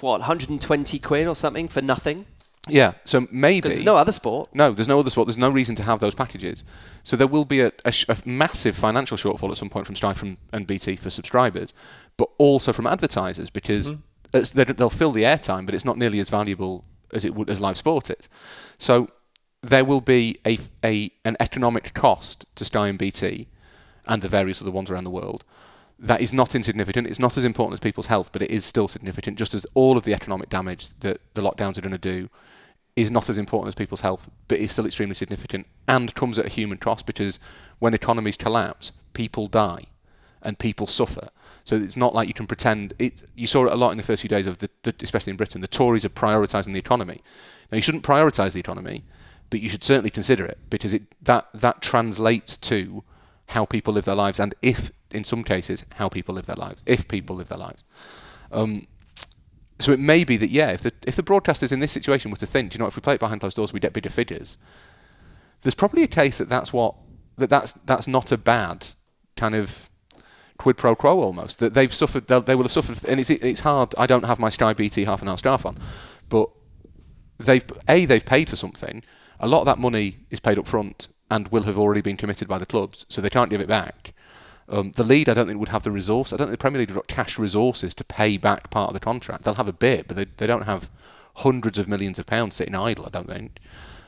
what, 120 quid or something for nothing? Yeah, so maybe there's no other sport. No, there's no other sport. There's no reason to have those packages. So there will be a, a, sh- a massive financial shortfall at some point from Sky from, and BT for subscribers, but also from advertisers because hmm. they, they'll fill the airtime, but it's not nearly as valuable as it would as live sport is. So there will be a, a an economic cost to Sky and BT and the various other ones around the world. That is not insignificant. It's not as important as people's health, but it is still significant. Just as all of the economic damage that the lockdowns are going to do is not as important as people's health, but is still extremely significant and comes at a human cost because when economies collapse, people die and people suffer. So it's not like you can pretend. It, you saw it a lot in the first few days of the, the, especially in Britain. The Tories are prioritising the economy. Now you shouldn't prioritise the economy, but you should certainly consider it because it that that translates to how people live their lives and if in some cases how people live their lives if people live their lives. Um, so it may be that yeah, if the if the broadcasters in this situation were to think, "Do you know, if we play it behind closed doors, we get bigger figures. There's probably a case that that's what that that's that's not a bad kind of quid pro quo almost that they've suffered they will have suffered and it's it's hard I don't have my Sky BT half an hour scarf on but they've a they've paid for something a lot of that money is paid up front and will have already been committed by the clubs so they can't give it back um, the league I don't think would have the resource I don't think the Premier League would have got cash resources to pay back part of the contract they'll have a bit but they, they don't have hundreds of millions of pounds sitting idle I don't think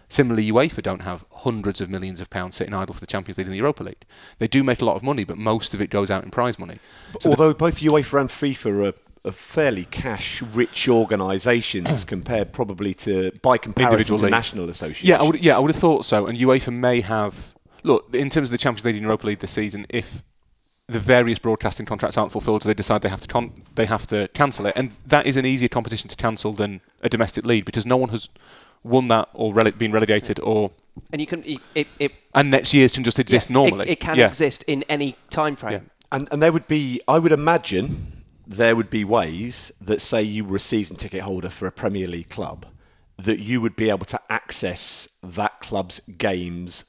Similarly, UEFA don't have hundreds of millions of pounds sitting idle for the Champions League and the Europa League. They do make a lot of money, but most of it goes out in prize money. So Although both UEFA and FIFA are, fairly cash-rich organisations compared probably to, by comparison to national associations. yeah, I would, yeah, I would have thought so. And UEFA may have look in terms of the Champions League and Europa League this season. If the various broadcasting contracts aren't fulfilled, so they decide they have to con- they have to cancel it, and that is an easier competition to cancel than a domestic league because no one has won that or rele- been relegated or And you can, it, it, it, and next year's can just exist yes, normally. It, it can yeah. exist in any time frame. Yeah. And, and there would be, I would imagine, there would be ways that, say, you were a season ticket holder for a Premier League club, that you would be able to access that club's games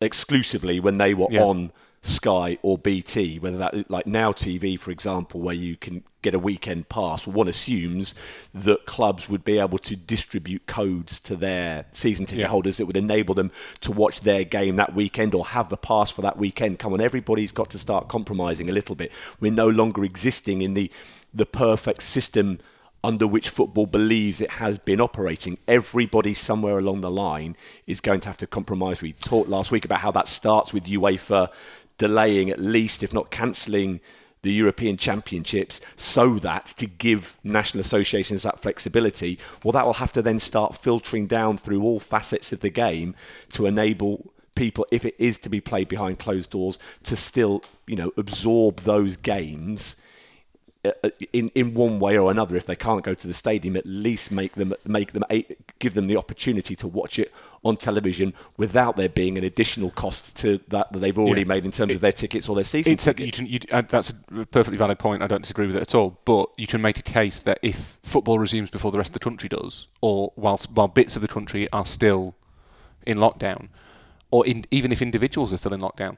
exclusively when they were Yeah. on Sky or BT, whether that like Now TV, for example, where you can get a weekend pass. One assumes that clubs would be able to distribute codes to their season ticket Yeah. holders that would enable them to watch their game that weekend or have the pass for that weekend. Come on, everybody's got to start compromising a little bit. We're no longer existing in the the perfect system under which football believes it has been operating. Everybody somewhere along the line is going to have to compromise. We talked last week about how that starts with UEFA delaying at least, if not cancelling, the European Championships so that to give national associations that flexibility, well, that will have to then start filtering down through all facets of the game to enable people, if it is to be played behind closed doors, to still, you know, absorb those games in in one way or another. If they can't go to the stadium, at least make them make them give them the opportunity to watch it on television without there being an additional cost to that that they've already Yeah. made in terms of their tickets or their season It's a, you can, you, uh, that's a perfectly valid point. I don't disagree with it at all. But you can make a case that if football resumes before the rest of the country does, or whilst while bits of the country are still in lockdown, or in, even if individuals are still in lockdown,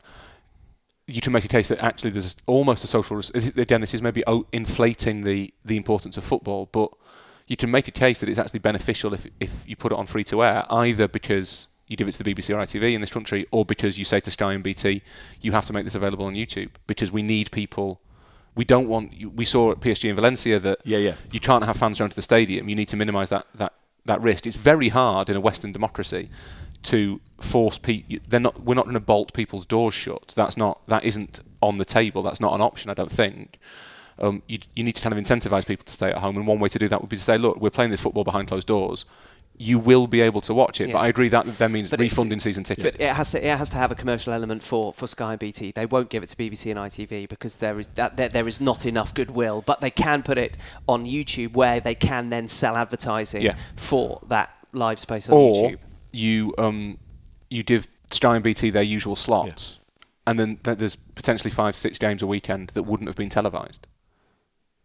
you can make a case that actually there's almost a social. Again, this is maybe inflating the the importance of football, but you can make a case that it's actually beneficial if if you put it on free to air, either because you give it to the BBC or ITV in this country, or because you say to Sky and BT, you have to make this available on YouTube because we need people. We don't want. We saw at PSG in Valencia that Yeah, yeah. you can't have fans going to the stadium. You need to minimise that that that risk. It's very hard in a Western democracy to force people. They're not. We're not going to bolt people's doors shut. That's not. That isn't on the table. That's not an option. I don't think. Um, you, you need to kind of incentivise people to stay at home, and one way to do that would be to say, look, we're playing this football behind closed doors. you will be able to watch it. Yeah. But I agree that then means But it- refunding season tickets. But it has to it has to have a commercial element for, for Sky and BT. They won't give it to BBC and ITV because there is that there, there is not enough goodwill. But they can put it on YouTube where they can then sell advertising Yeah. for that live space on or YouTube. You um, you give Sky and BT their usual slots, and then th- there's potentially five, six games a weekend that wouldn't have been televised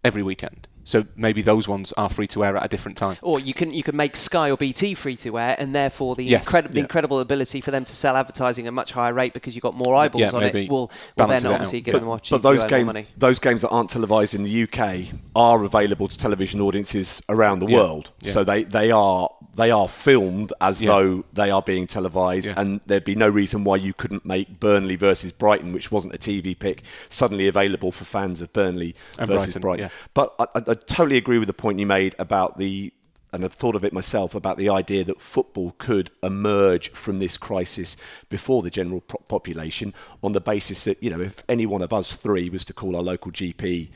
every weekend. So maybe those ones are free to air at a different time. Or you can you can make Sky or BT free to air, and therefore the Yes, incredible yeah. incredible ability for them to sell advertising at a much higher rate because you've got more eyeballs Yeah, on it maybe will, will balances then it obviously out. give but, them but those to games, more money. those games that aren't televised in the UK are available to television audiences around the Yeah, world. yeah. So they, they are they are filmed as Yeah. though they are being televised, Yeah. and there'd be no reason why you couldn't make Burnley versus Brighton, which wasn't a TV pick, suddenly available for fans of Burnley And versus Brighton, Brighton. yeah. But I, I, I totally agree with the point you made about the. And I've thought of it myself about the idea that football could emerge from this crisis before the general pro- population on the basis that, you know, if any one of us three was to call our local GP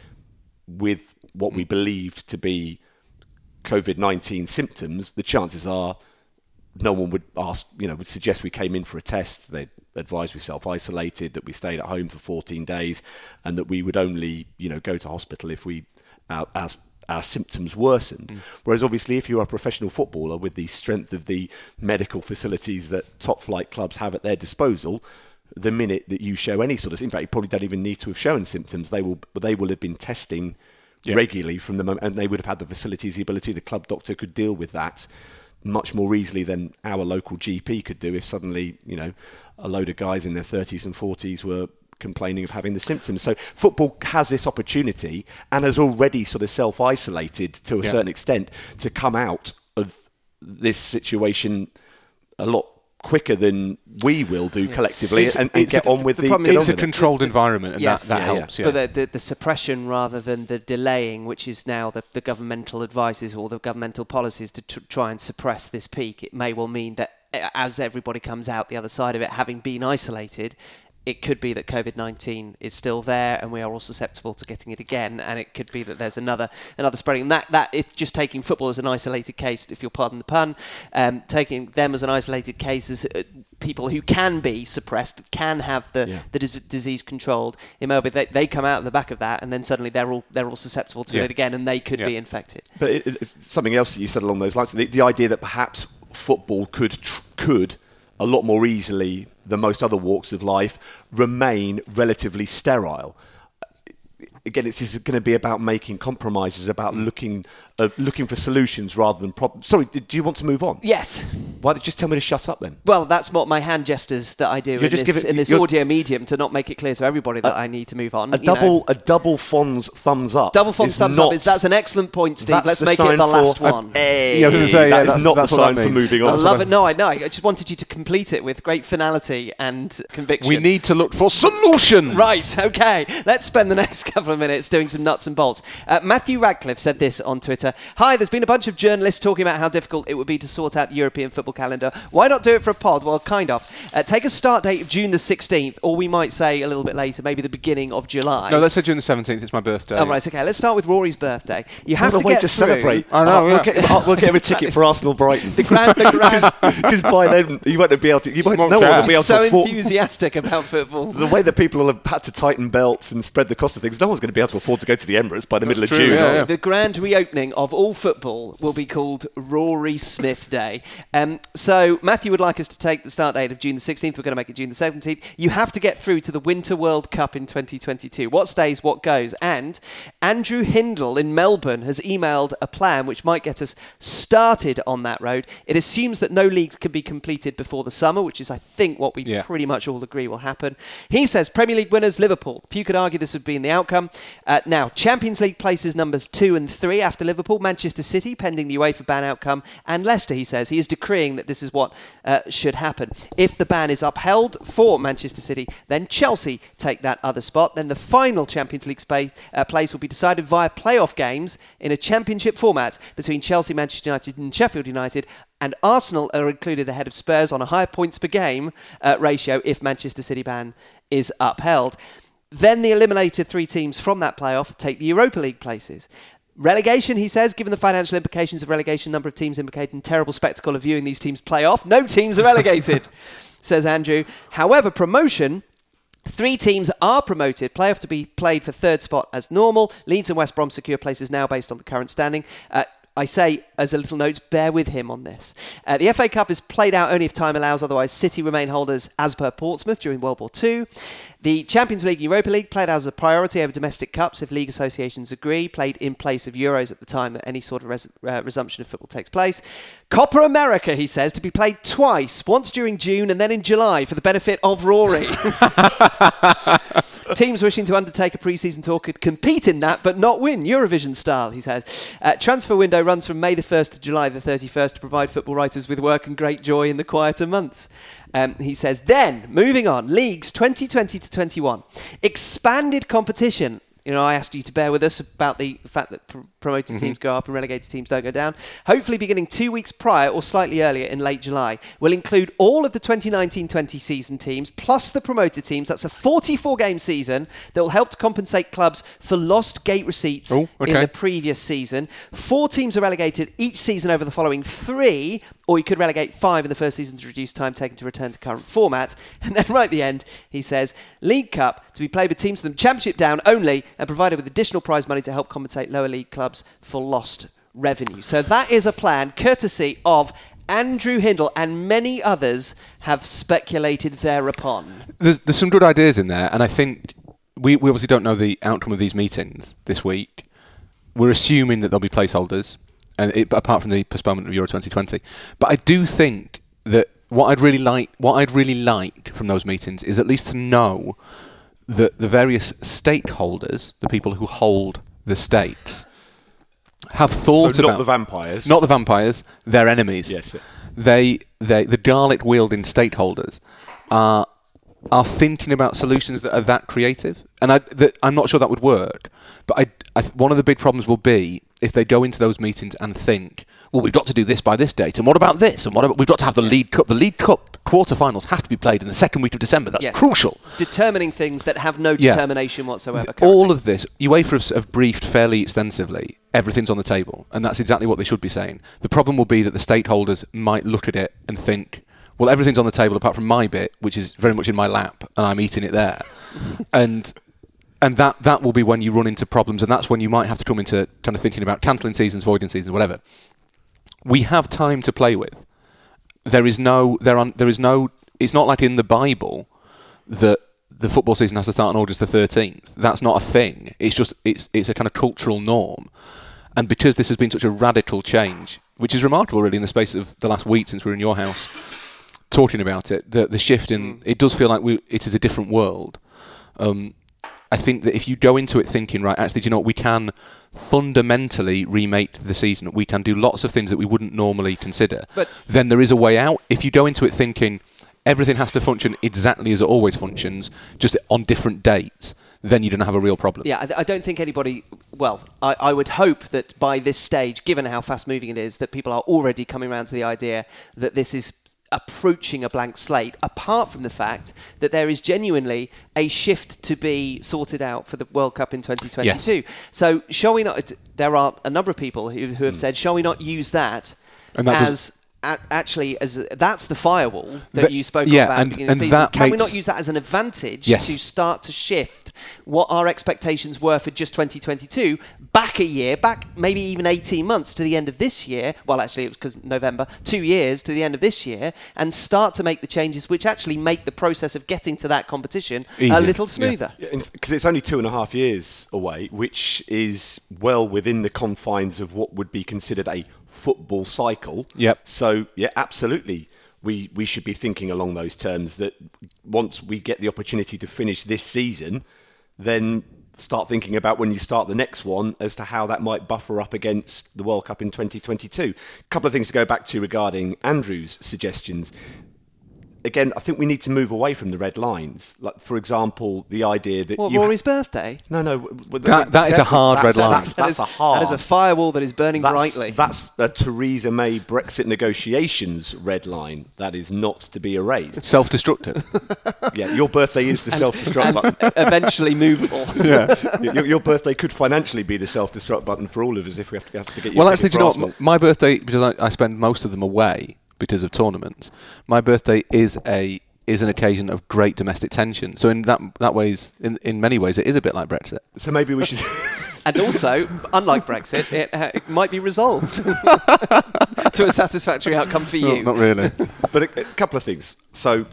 with what we mm. believed to be COVID 19 symptoms, the chances are no one would ask, you know, would suggest we came in for a test. They'd advise we self isolated, that we stayed at home for 14 days, and that we would only, you know, go to hospital if we, our, our, our symptoms worsened. Mm. Whereas obviously, if you're a professional footballer with the strength of the medical facilities that top flight clubs have at their disposal, the minute that you show any sort of, in fact, you probably don't even need to have shown symptoms. They will, they will have been testing Yeah. regularly from the moment, and they would have had the facilities, the ability, the club doctor could deal with that much more easily than our local GP could do if suddenly, you know, a load of guys in their 30s and 40s were complaining of having the symptoms. So football has this opportunity and has already sort of self-isolated to a Yeah. certain extent to come out of this situation a lot quicker than we will do collectively It's- and, and it's get a- on with the the, problem is It's a with it. controlled environment, and Yes, that, that yeah, yeah. helps. Yeah. But the, the, the suppression rather than the delaying, which is now the, the governmental advices or the governmental policies to tr- try and suppress this peak, it may well mean that uh, as everybody comes out the other side of it, having been isolated, it could be that COVID nineteen is still there, and we are all susceptible to getting it again. And it could be that there's another another spreading. And that that if just taking football as an isolated case, if you'll pardon the pun, um, taking them as an isolated case as uh, people who can be suppressed, can have the Yeah. the dis- disease controlled. Immobil, they, they come out of the back of that, and then suddenly they're all they're all susceptible to Yeah. it again, and they could Yeah. be infected. But it, it's something else that you said along those lines. The, the idea that perhaps football could tr- could a lot more easily than most other walks of life remain relatively sterile. Again, it's just going to be about making compromises, about mm. looking uh, looking for solutions rather than problems. Sorry, do you want to move on? Yes. Why did you just tell me to shut up then? Well, that's what my hand gestures that I do You're in just this, giving- in this you're- audio medium to not make it clear to everybody that I need to move on. A you know. double a double Fonz thumbs up. double font is thumbs not, up is that's an excellent point, Steve. Let's make it the last a- one. Hey, Yeah, I was gonna say, yeah, that is that's- not that's the sign for moving on. I love it. No, I know. I just wanted you to complete it with great finality and conviction. we need to look for solutions. Right, okay. Let's spend the next couple of minutes doing some nuts and bolts. Uh, Matthew Radcliffe said this on Twitter Hi, there's been a bunch of journalists talking about how difficult it would be to sort out the European football calendar. Why not do it for a pod? Well, kind of. Uh, take a start date of June the 16th, or we might say a little bit later, maybe the beginning of July. No, let's say June the seventeenth. It's my birthday. Oh, right, okay. Let's start with Rory's birthday. You have What to a way get to through celebrate. I know, Oh, we'll, get, him- we'll get him a ticket for Arsenal Brighton. the grand. The grand Because by then you won't be able to. You won't, Won't no one will be able so to afford. enthusiastic about football. The way that people have had to tighten belts and spread the cost of things, no one's going to be able to afford to go to the Emirates by the middle of June. yeah, yeah. The grand reopening of all football will be called Rory Smith Day. Um, so Matthew would like us to take the start date of June the 16th. We're going to make it June the 17th. You have to get through to the Winter World Cup in 2022. What stays, what goes. And Andrew Hindle in Melbourne has emailed a plan which might get us started on that road. It assumes that no leagues can be completed before the summer, which is, I think, what we Yeah. pretty much all agree will happen. He says Premier League winners Liverpool. Few could argue this would be in the outcome. Uh, now, Champions League places numbers two and three after Liverpool, Manchester City, pending the UEFA ban outcome, and Leicester, he says. He is decreeing that this is what uh, should happen. If the ban is upheld for Manchester City, then Chelsea take that other spot. Then the final Champions League space, uh, place will be decided via playoff games in a championship format between Chelsea, Manchester United, and Sheffield United and Arsenal are included ahead of Spurs on a higher points per game uh, ratio if Manchester City ban is upheld. Then the eliminated three teams from that playoff take the Europa League places. Relegation, he says, given the financial implications of relegation, number of teams implicated, and terrible spectacle of viewing these teams play off, no teams are relegated, says Andrew. However, promotion Three teams are promoted. Playoff to be played for third spot as normal. Leeds and West Brom secure places now based on the current standing. Uh, I say as a little note, bear with him on this. Uh, the FA Cup is played out only if time allows, otherwise, City remain holders as per Portsmouth during World War II. The Champions League and Europa League played out as a priority over domestic cups if league associations agree, played in place of Euros at the time that any sort of res- uh, resumption of football takes place. Copa America, he says, to be played twice, once during June and then in July for the benefit of Rory. Teams wishing to undertake a pre-season tour could compete in that, but not win Eurovision style. He says. Uh, transfer window runs from May the 1st to July the 31st to provide football writers with work and great joy in the quieter months. Um, he says. Then moving on, leagues 2020 to 21, expanded competition you know, I asked you to bear with us about the fact that promoted Mm-hmm. teams go up and relegated teams don't go down. Hopefully, beginning two weeks prior or slightly earlier in late July, will include all of the 2019-20 season teams plus the promoted teams. That's a 44-game season that will help to compensate clubs for lost gate receipts Oh, okay. in the previous season. Four teams are relegated each season over the following three, or you could relegate five in the first season to reduce time taken to return to current format. And then right at the end, he says, League Cup to be played with teams from the Championship down only and provided with additional prize money to help compensate lower league clubs for lost revenue. So that is a plan courtesy of Andrew Hindle and many others have speculated thereupon. There's, there's some good ideas in there, and I think we, we obviously don't know the outcome of these meetings this week. We're assuming that there'll be placeholders, and it, apart from the postponement of Euro 2020. But I do think that what I'd really like, what I'd really like from those meetings, is at least to know that the various stakeholders, the people who hold the states, have thought so about not the vampires. not the vampires, their enemies. Yes. They, they, the garlic wielding stakeholders are are thinking about solutions that are that creative, and I, that, I'm not sure that would work. But I, I, one of the big problems will be if they go into those meetings and think, well, we've got to do this by this date, and what about this, and what about we've got to have the League Cup. The League Cup quarterfinals have to be played in the second week of December. That's Yes. crucial. Determining things that have no Yeah. determination whatsoever. All of this, UEFA have, have briefed fairly extensively. Everything's on the table, and that's exactly what they should be saying. The problem will be that the stakeholders might look at it and think, "Well, everything's on the table apart from my bit, which is very much in my lap, and I'm eating it there," and and that that will be when you run into problems, and that's when you might have to come into kind of thinking about cancelling seasons, voiding seasons, whatever. We have time to play with. There is no there on there is no. It's not like in the Bible that the football season has to start on August the 13th. That's not a thing. It's just it's it's a kind of cultural norm. And because this has been such a radical change, which is remarkable really in the space of the last week since we were in your house talking about it, the the shift in it does feel like we it is a different world. Um, I think that if you go into it thinking, right, actually, do you know what, we can fundamentally remake the season. We can do lots of things that we wouldn't normally consider. But- then there is a way out. If you go into it thinking everything has to function exactly as it always functions, just on different dates, then you don't have a real problem. Yeah, I, I don't think anybody. Well, I, I would hope that by this stage, given how fast moving it is, that people are already coming around to the idea that this is approaching a blank slate. Apart from the fact that there is genuinely a shift to be sorted out for the World Cup in 2022. Yes. So, shall we not? There are a number of people who, who have hmm. said, shall we not use that. And that as actually as that's the firewall that That- you spoke yeah, about at the beginning of the and season. that Can we not use that as an advantage Yes. to start to shift what our expectations were for just 2022 back a year, back maybe even 18 months to the end of this year. Well, actually, it was because November, two years to the end of this year, and start to make the changes which actually make the process of getting to that competition Easier, a little smoother. Because it's only two and a half years away, which is well within the confines of what would be considered a football cycle. Yep. So, yeah, absolutely. We, we should be thinking along those terms that once we get the opportunity to finish this season, then start thinking about when you start the next one as to how that might buffer up against the World Cup in 2022. A couple of things to go back to regarding Andrew's suggestions again, I think we need to move away from the red lines. Like, for example, the idea that What, you Rory's birthday? no, no, w- w- That- that is a hard that's- red line. That's, that's That a hard. That is a firewall that is burning that's, brightly. That's a Theresa May Brexit negotiations red line that is not to be erased. Self-destructive. yeah, your birthday is the self-destruct button. and eventually movable. yeah. your, your birthday could financially be the self-destruct button for all of us if we have to, have to get you. Well, actually, do you know what? My birthday, because I, I spend most of them away because of tournaments. My birthday is a is an occasion of great domestic tension. So in that that ways, in in many ways, it is a bit like Brexit. So maybe we should. And also, unlike Brexit, it, uh, it might be resolved to a satisfactory outcome for you. Not really. but a, a couple of things. So,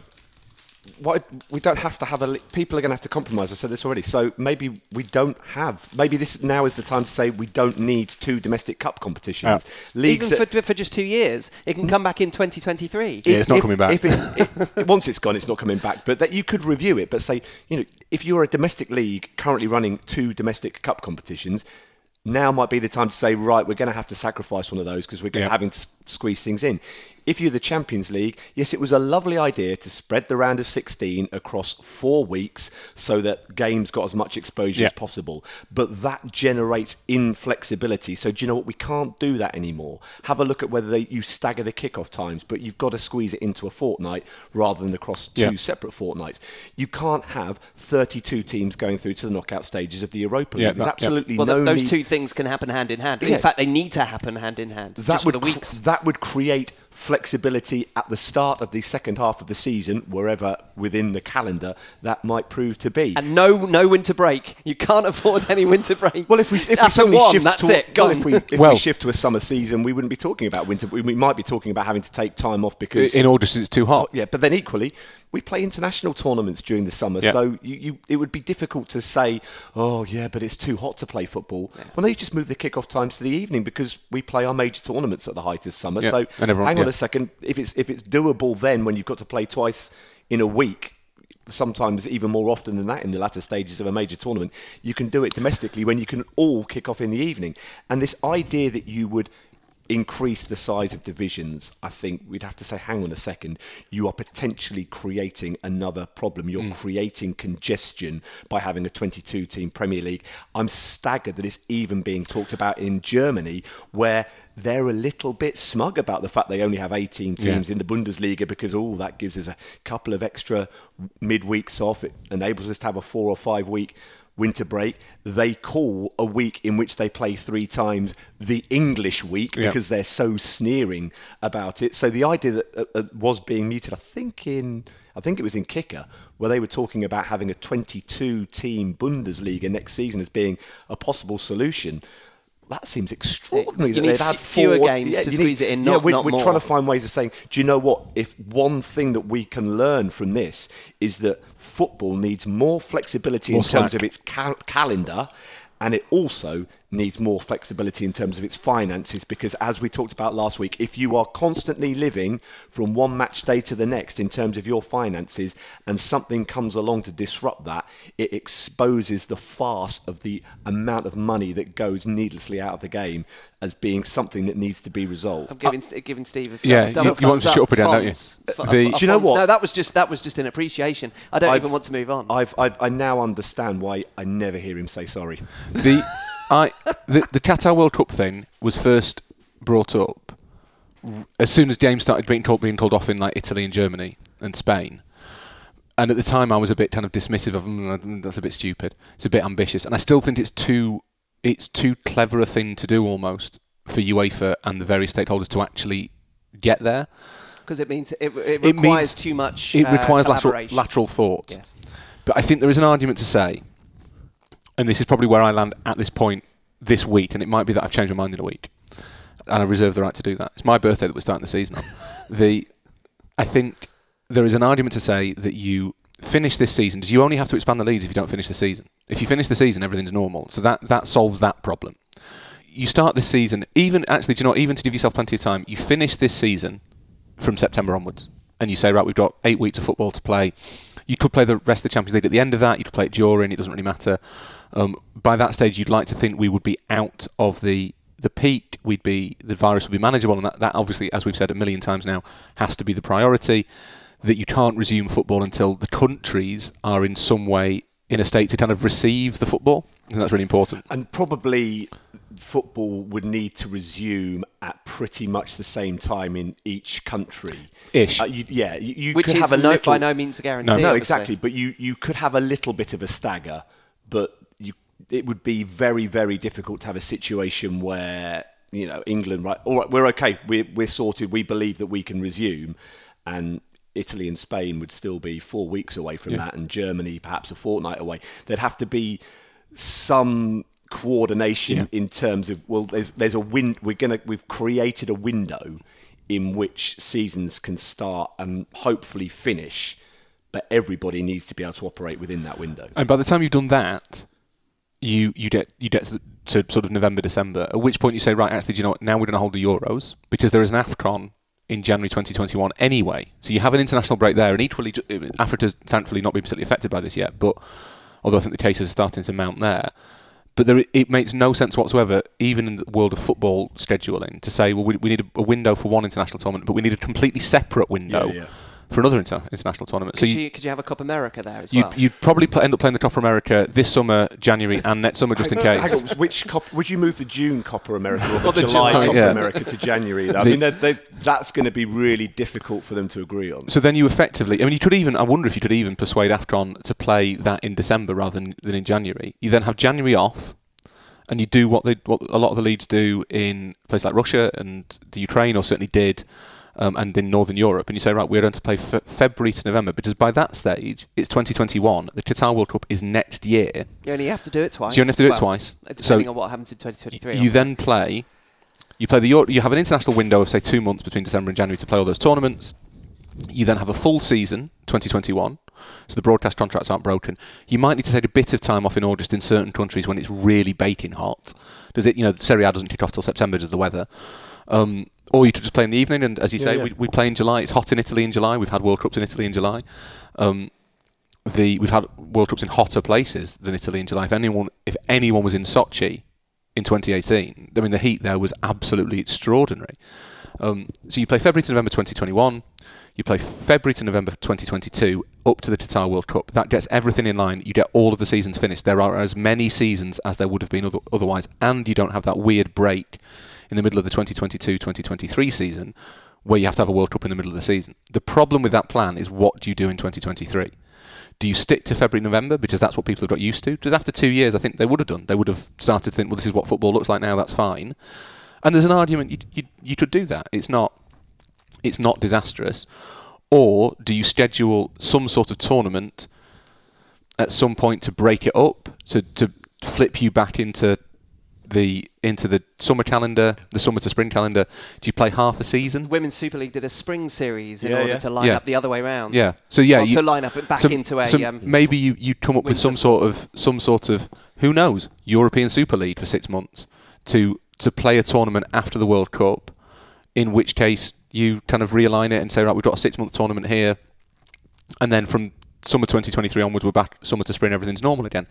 why we don't have to have a. People are going to have to compromise. I said this already. So maybe we don't have. Maybe this now is the time to say we don't need two domestic cup competitions. Leagues Even for, for just two years, it can come back in 2023. Yeah, it's not coming back. If it, it, once it's gone, it's not coming back. But that you could review it, but say, you know, if you're a domestic league currently running two domestic cup competitions, now might be the time to say, right, we're going to have to sacrifice one of those because we're going Yeah. to having to squeeze things in. If you're the Champions League, yes, it was a lovely idea to spread the round of 16 across four weeks so that games got as much exposure Yeah. as possible. But that generates inflexibility. So do you know what? We can't do that anymore. Have a look at whether they, you stagger the kickoff times, but you've got to squeeze it into a fortnight rather than across two Yeah. separate fortnights. You can't have 32 teams going through to the knockout stages of the Europa League. Yeah, There's that- yeah. absolutely well, no th- those need- two things can happen hand in hand. Yeah. In fact, they need to happen hand in hand. that just would for the cr- that would create flexibility at the start of the second half of the season, wherever within the calendar that might prove to be. And no, no winter break. You can't afford any winter breaks. well, if we if we After suddenly one, shift that's to, it. well, if we if Well- we shift to a summer season, we wouldn't be talking about winter. We, we might be talking about having to take time off because In August, it's too hot. yeah, but then equally, we play international tournaments during the summer, Yeah. so you, you it would be difficult to say, oh yeah, but it's too hot to play football. Well, no, you just move the kickoff times to the evening because we play our major tournaments at the height of summer. Yeah, So everyone- hang on yeah. a second, if it's if it's doable then when you've got to play twice in a week. Sometimes even more often than that in the latter stages of a major tournament, you can do it domestically when you can all kick off in the evening. And this idea that you would increase the size of divisions, I think we'd have to say, hang on a second, you are potentially creating another problem. You're hmm. creating congestion by having a 22 team Premier League. I'm staggered that it's even being talked about in Germany, where they're a little bit smug about the fact they only have 18 teams Yeah. in the Bundesliga because, oh, that gives us a couple of extra midweeks off. It enables us to have a four or five week winter break. They call a week in which they play three times the English week Yeah. because they're so sneering about it. So the idea that uh, uh, was being muted, I think in I think it was in Kicker where they were talking about having a 22 team Bundesliga next season as being a possible solution. That seems extraordinary. You that need they'd had f- fewer four- games to you squeeze it in, Yeah, we're, not we're more. trying to find ways of saying, do you know what? If one thing that we can learn from this is that football needs more flexibility More in terms of its cal- calendar, and it also needs more flexibility in terms of its finances because, as we talked about last week, if you are constantly living from one match day to the next in terms of your finances and something comes along to disrupt that, it exposes the farce of the amount of money that goes needlessly out of the game as being something that needs to be resolved. I'm giving, giving Steve. A Yeah, double you- you want to shut up again, don't you? F- The- Do you know what? No, that was just that was just an appreciation. I don't I've- even want to move on. I've, I've, I now understand why I never hear him say sorry. the I the, the Qatar World Cup thing was first brought up as soon as games started being called, being called off in like Italy and Germany and Spain. And at the time, I was a bit kind of dismissive of "Mm, that's a bit stupid. It's a bit ambitious, and I still think it's too it's too clever a thing to do almost for UEFA and the various stakeholders to actually get there. because it means it, it It requires means- too much. It uh, requires lateral, lateral thought. Yes. But I think there is an argument to say, and this is probably where I land at this point this week, and it might be that I've changed my mind in a week, and I reserve the right to do that. It's my birthday that we're starting the season on. the, I think there is an argument to say that you finish this season because you only have to expand the leads if you don't finish the season. If you finish the season, everything's normal. So that that solves that problem. You start this season, even actually, do you know, even to give yourself plenty of time, you finish this season from September onwards. And you say, right, we've got eight weeks of football to play. You could play the rest of the Champions League at the end of that. You could play it during. It doesn't really matter. Um, by that stage, you'd like to think we would be out of the the peak. We'd be the virus would be manageable, and that, that obviously, as we've said a million times now, has to be the priority. that you can't resume football until the countries are in some way in a state to kind of receive the football. And that's really important. And probably football would need to resume at pretty much the same time in each country. Ish. Uh, you, yeah, you, you Which could is have a no, little, by no means a guarantee. No, no, exactly. But you, you could have a little bit of a stagger, but you, it would be very, very difficult to have a situation where you know England, right? All right, we're okay. We're, we're sorted. We believe that we can resume, and Italy and Spain would still be four weeks away from that, and Germany perhaps a fortnight away. There'd have to be some coordination in terms of well, there's there's a win. We're gonna we've created a window in which seasons can start and hopefully finish, but everybody needs to be able to operate within that window. And by the time you've done that, you you get you get to, to sort of November December. At which point you say, right, actually, do you know what? Now we're going to hold the Euros because there is an Afcon in January 2021 anyway. So you have an international break there, and equally, ju- uh, Africa's thankfully not been particularly affected by this yet. But although I think the cases are starting to mount there. But there, it makes no sense whatsoever, even in the world of football scheduling, to say, well, we, we need a, a window for one international tournament, but we need a completely separate window Yeah, yeah. For another inter- international tournament. Could, so you, could you have a Copa America there as You'd, well? you'd probably pl- end up playing the Copa America this summer, January, and next summer, just in Hang case. on, which cop, would you move the June Copa America or Or the the July July, Copa yeah. America to January? I mean, they they that's going to be really difficult for them to agree on. So then you effectively, I mean, you could even, I wonder if you could even persuade AFCON to play that in December rather than, than in January. You then have January off, and you do what they, what a lot of the leagues do in places like Russia and the Ukraine, or certainly did, um, and in Northern Europe. And you say, right, we're going to play fe- February to November, because by that stage, it's 2021. The Qatar World Cup is next year. you only have to do it twice. So you only have to do it Well, twice. Depending So on what happens in 2023. you then play. You play the Euro- you have an international window of say two months between December and January to play all those tournaments. You then have a full season, 2021, so the broadcast contracts aren't broken. You might need to take a bit of time off in August in certain countries when it's really baking hot. Does it? You know, Serie A doesn't kick off till September does the weather. Um, or you could just play in the evening, and as you Yeah, say, yeah. We, we play in July. It's hot in Italy in July. We've had World Cups in Italy in July. Um, the we've had World Cups in hotter places than Italy in July. If anyone if anyone was in Sochi in 2018, I mean the heat there was absolutely extraordinary. Um, so you play February to November 2021. You play February to November 2022 up to the Qatar World Cup. That gets everything in line. You get all of the seasons finished. There are as many seasons as there would have been other- otherwise, and you don't have that weird break in the middle of the 2022-2023 season where you have to have a World Cup in the middle of the season. The problem with that plan is what do you do in 2023? Do you stick to February, November because that's what people have got used to? Because after two years, I think they would have done. They would have started to think, well, this is what football looks like now. That's fine. And there's an argument you, you, you could do that. It's not it's not disastrous. Or do you schedule some sort of tournament at some point to break it up to, to flip you back into the into the summer calendar, the summer to spring calendar? Do you play half a season? Women's Super League did a spring series in Yeah, order yeah. to line Yeah. up the other way round. Yeah. So yeah, you, to line up it back so- into a. so um, maybe you you come up with some winter sort of some sort of who knows European Super League for six months to to play a tournament after the World Cup, in which case you kind of realign it and say right we've got a six month tournament here, and then from summer 2023 onwards we're back summer to spring everything's normal again.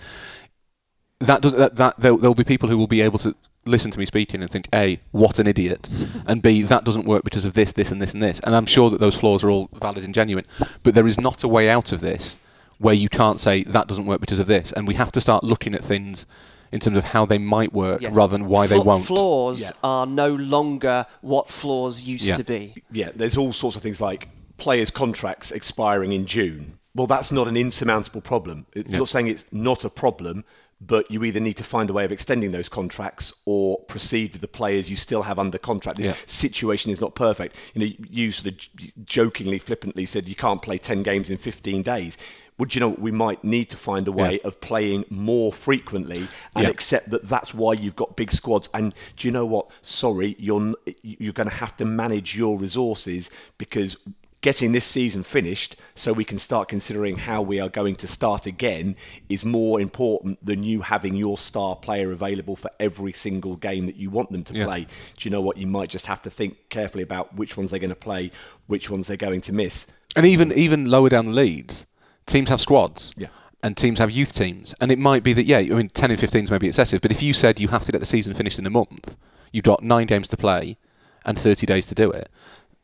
That does that, that there, there'll be people who will be able to listen to me speaking and think a what an idiot, and b that doesn't work because of this this and this and this, and I'm sure that those flaws are all valid and genuine, but there is not a way out of this where you can't say that doesn't work because of this, and we have to start looking at things in terms of how they might work yes. rather than why they won't. Flaws Yeah. are no longer what flaws used Yeah. to be. yeah, there's all sorts of things like players' contracts expiring in June. Well, that's not an insurmountable problem. It- I'm Yeah. not saying it's not a problem, but you either need to find a way of extending those contracts or proceed with the players you still have under contract. This Yeah. situation is not perfect. You know, you sort of jokingly, flippantly said you can't play 10 games in 15 days. Would you know we might need to find a way Yeah. of playing more frequently and Yeah. accept that that's why you've got big squads. And do you know what? Sorry, you're you're going to have to manage your resources because getting this season finished so we can start considering how we are going to start again is more important than you having your star player available for every single game that you want them to Yeah. play. Do you know what? You might just have to think carefully about which ones they're going to play, which ones they're going to miss. And even even lower down the leads, teams have squads. Yeah. And teams have youth teams. And it might be that, yeah, I mean, 10 and 15 is maybe excessive, but if you said you have to get the season finished in a month, you've got nine games to play and 30 days to do it,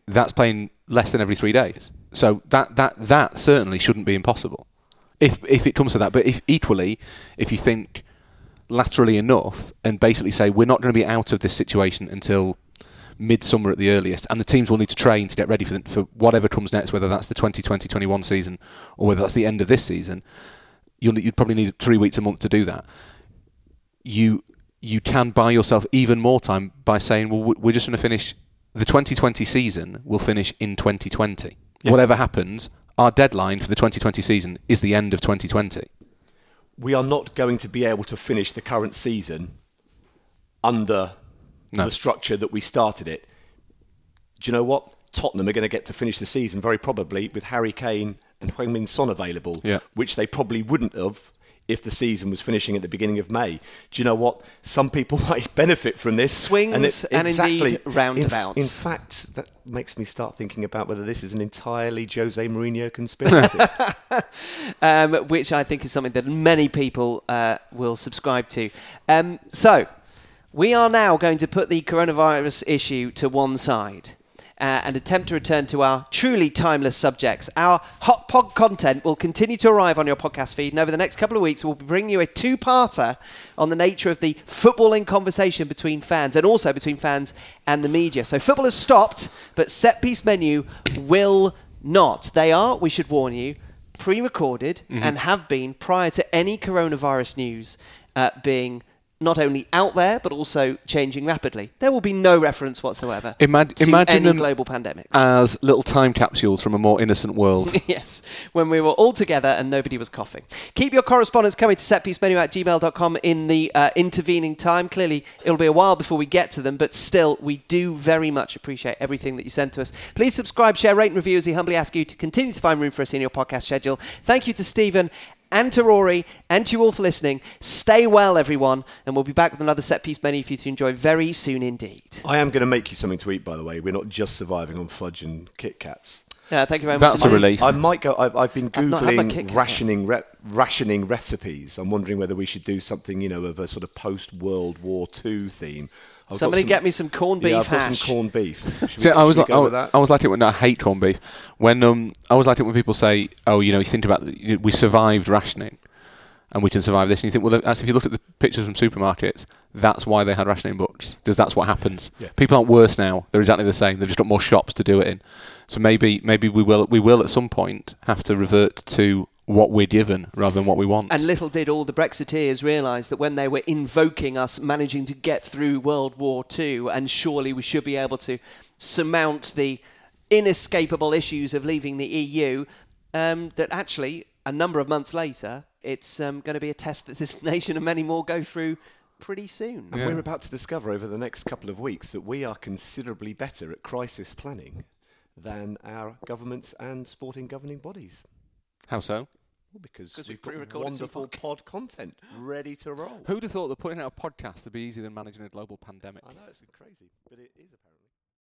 that's playing less than every three days. So that that that certainly shouldn't be impossible, if if it comes to that. But if equally, if you think laterally enough and basically say we're not going to be out of this situation until midsummer at the earliest, and the teams will need to train to get ready for the, for whatever comes next, whether that's the 2020-21 season or whether that's the end of this season. You'll, you'd probably need three weeks a month to do that. You you can buy yourself even more time by saying, well, we're just going to finish the 2020 season. Will finish in 2020. Yeah. Whatever happens, our deadline for the 2020 season is the end of 2020. We are not going to be able to finish the current season under No. the structure that we started it. Do you know what? Tottenham are going to get to finish the season very probably with Harry Kane and Heung-Min Son available, Yeah. which they probably wouldn't have if the season was finishing at the beginning of May. Do you know what? Some people might benefit from this. Swings and indeed in- roundabouts. In, fact, that makes me start thinking about whether this is an entirely Jose Mourinho conspiracy. um, which I think is something that many people uh, will subscribe to. Um, so, we are now going to put the coronavirus issue to one side. Uh, and attempt to return to our truly timeless subjects. Our hot pod content will continue to arrive on your podcast feed, and over the next couple of weeks, we'll be bringing you a two parter on the nature of the footballing conversation between fans and also between fans and the media. So, football has stopped, but set piece menu will not. They are, we should warn you, pre recorded and have been prior to any coronavirus news uh, being not only out there but also changing rapidly. There will be no reference whatsoever Ima- to imagine any them global pandemics. as little time capsules from a more innocent world. yes, when we were all together and nobody was coughing. Keep your correspondence coming to setpiecemenu at gmail.com in the uh, intervening time. Clearly, it'll be a while before we get to them, but still, we do very much appreciate everything that you send to us. Please subscribe, share, rate, and review as we humbly ask you to continue to find room for us in your podcast schedule. Thank you to Stephen and to Rory and to you all for listening. Stay well, everyone, and we'll be back with another set piece menu for you to enjoy very soon indeed. I am going to make you something to eat, by the way. We're not just surviving on fudge and Kit Kats. Yeah, thank you very That's much. a relief. I might go. I've, I've been I've not had my Kit googling rationing re- rationing recipes. I'm wondering whether we should do something, you know, of a sort of post World War II theme. I've Somebody some- get me some corned beef yeah, I've got hash. some corned beef. We, See, I was like, go I, that? I was like it when no, I hate corned beef. When um, I was like it when people say, "Oh, you know, you think about the, we survived rationing, and we can survive this," and you think, well, actually, if you look at the pictures from supermarkets, that's why they had rationing books, because that's what happens. Yeah. People aren't worse now; they're exactly the same. They've just got more shops to do it in. So maybe, maybe we will, we will at some point have to revert to what we're given rather than what we want. And little did all the Brexiteers realise that when they were invoking us managing to get through World War II, and surely we should be able to surmount the inescapable issues of leaving the EU, um, that actually, a number of months later, it's um, going to be a test that this nation and many more go through pretty soon. And Yeah. we're about to discover over the next couple of weeks that we are considerably better at crisis planning than our governments and sporting governing bodies. How so? Well, because 'Cause we've we've got pre-recorded some wonderful pod content ready to roll. Who'd have thought that putting out a podcast would be easier than managing a global pandemic? I know it's crazy, but it is apparently.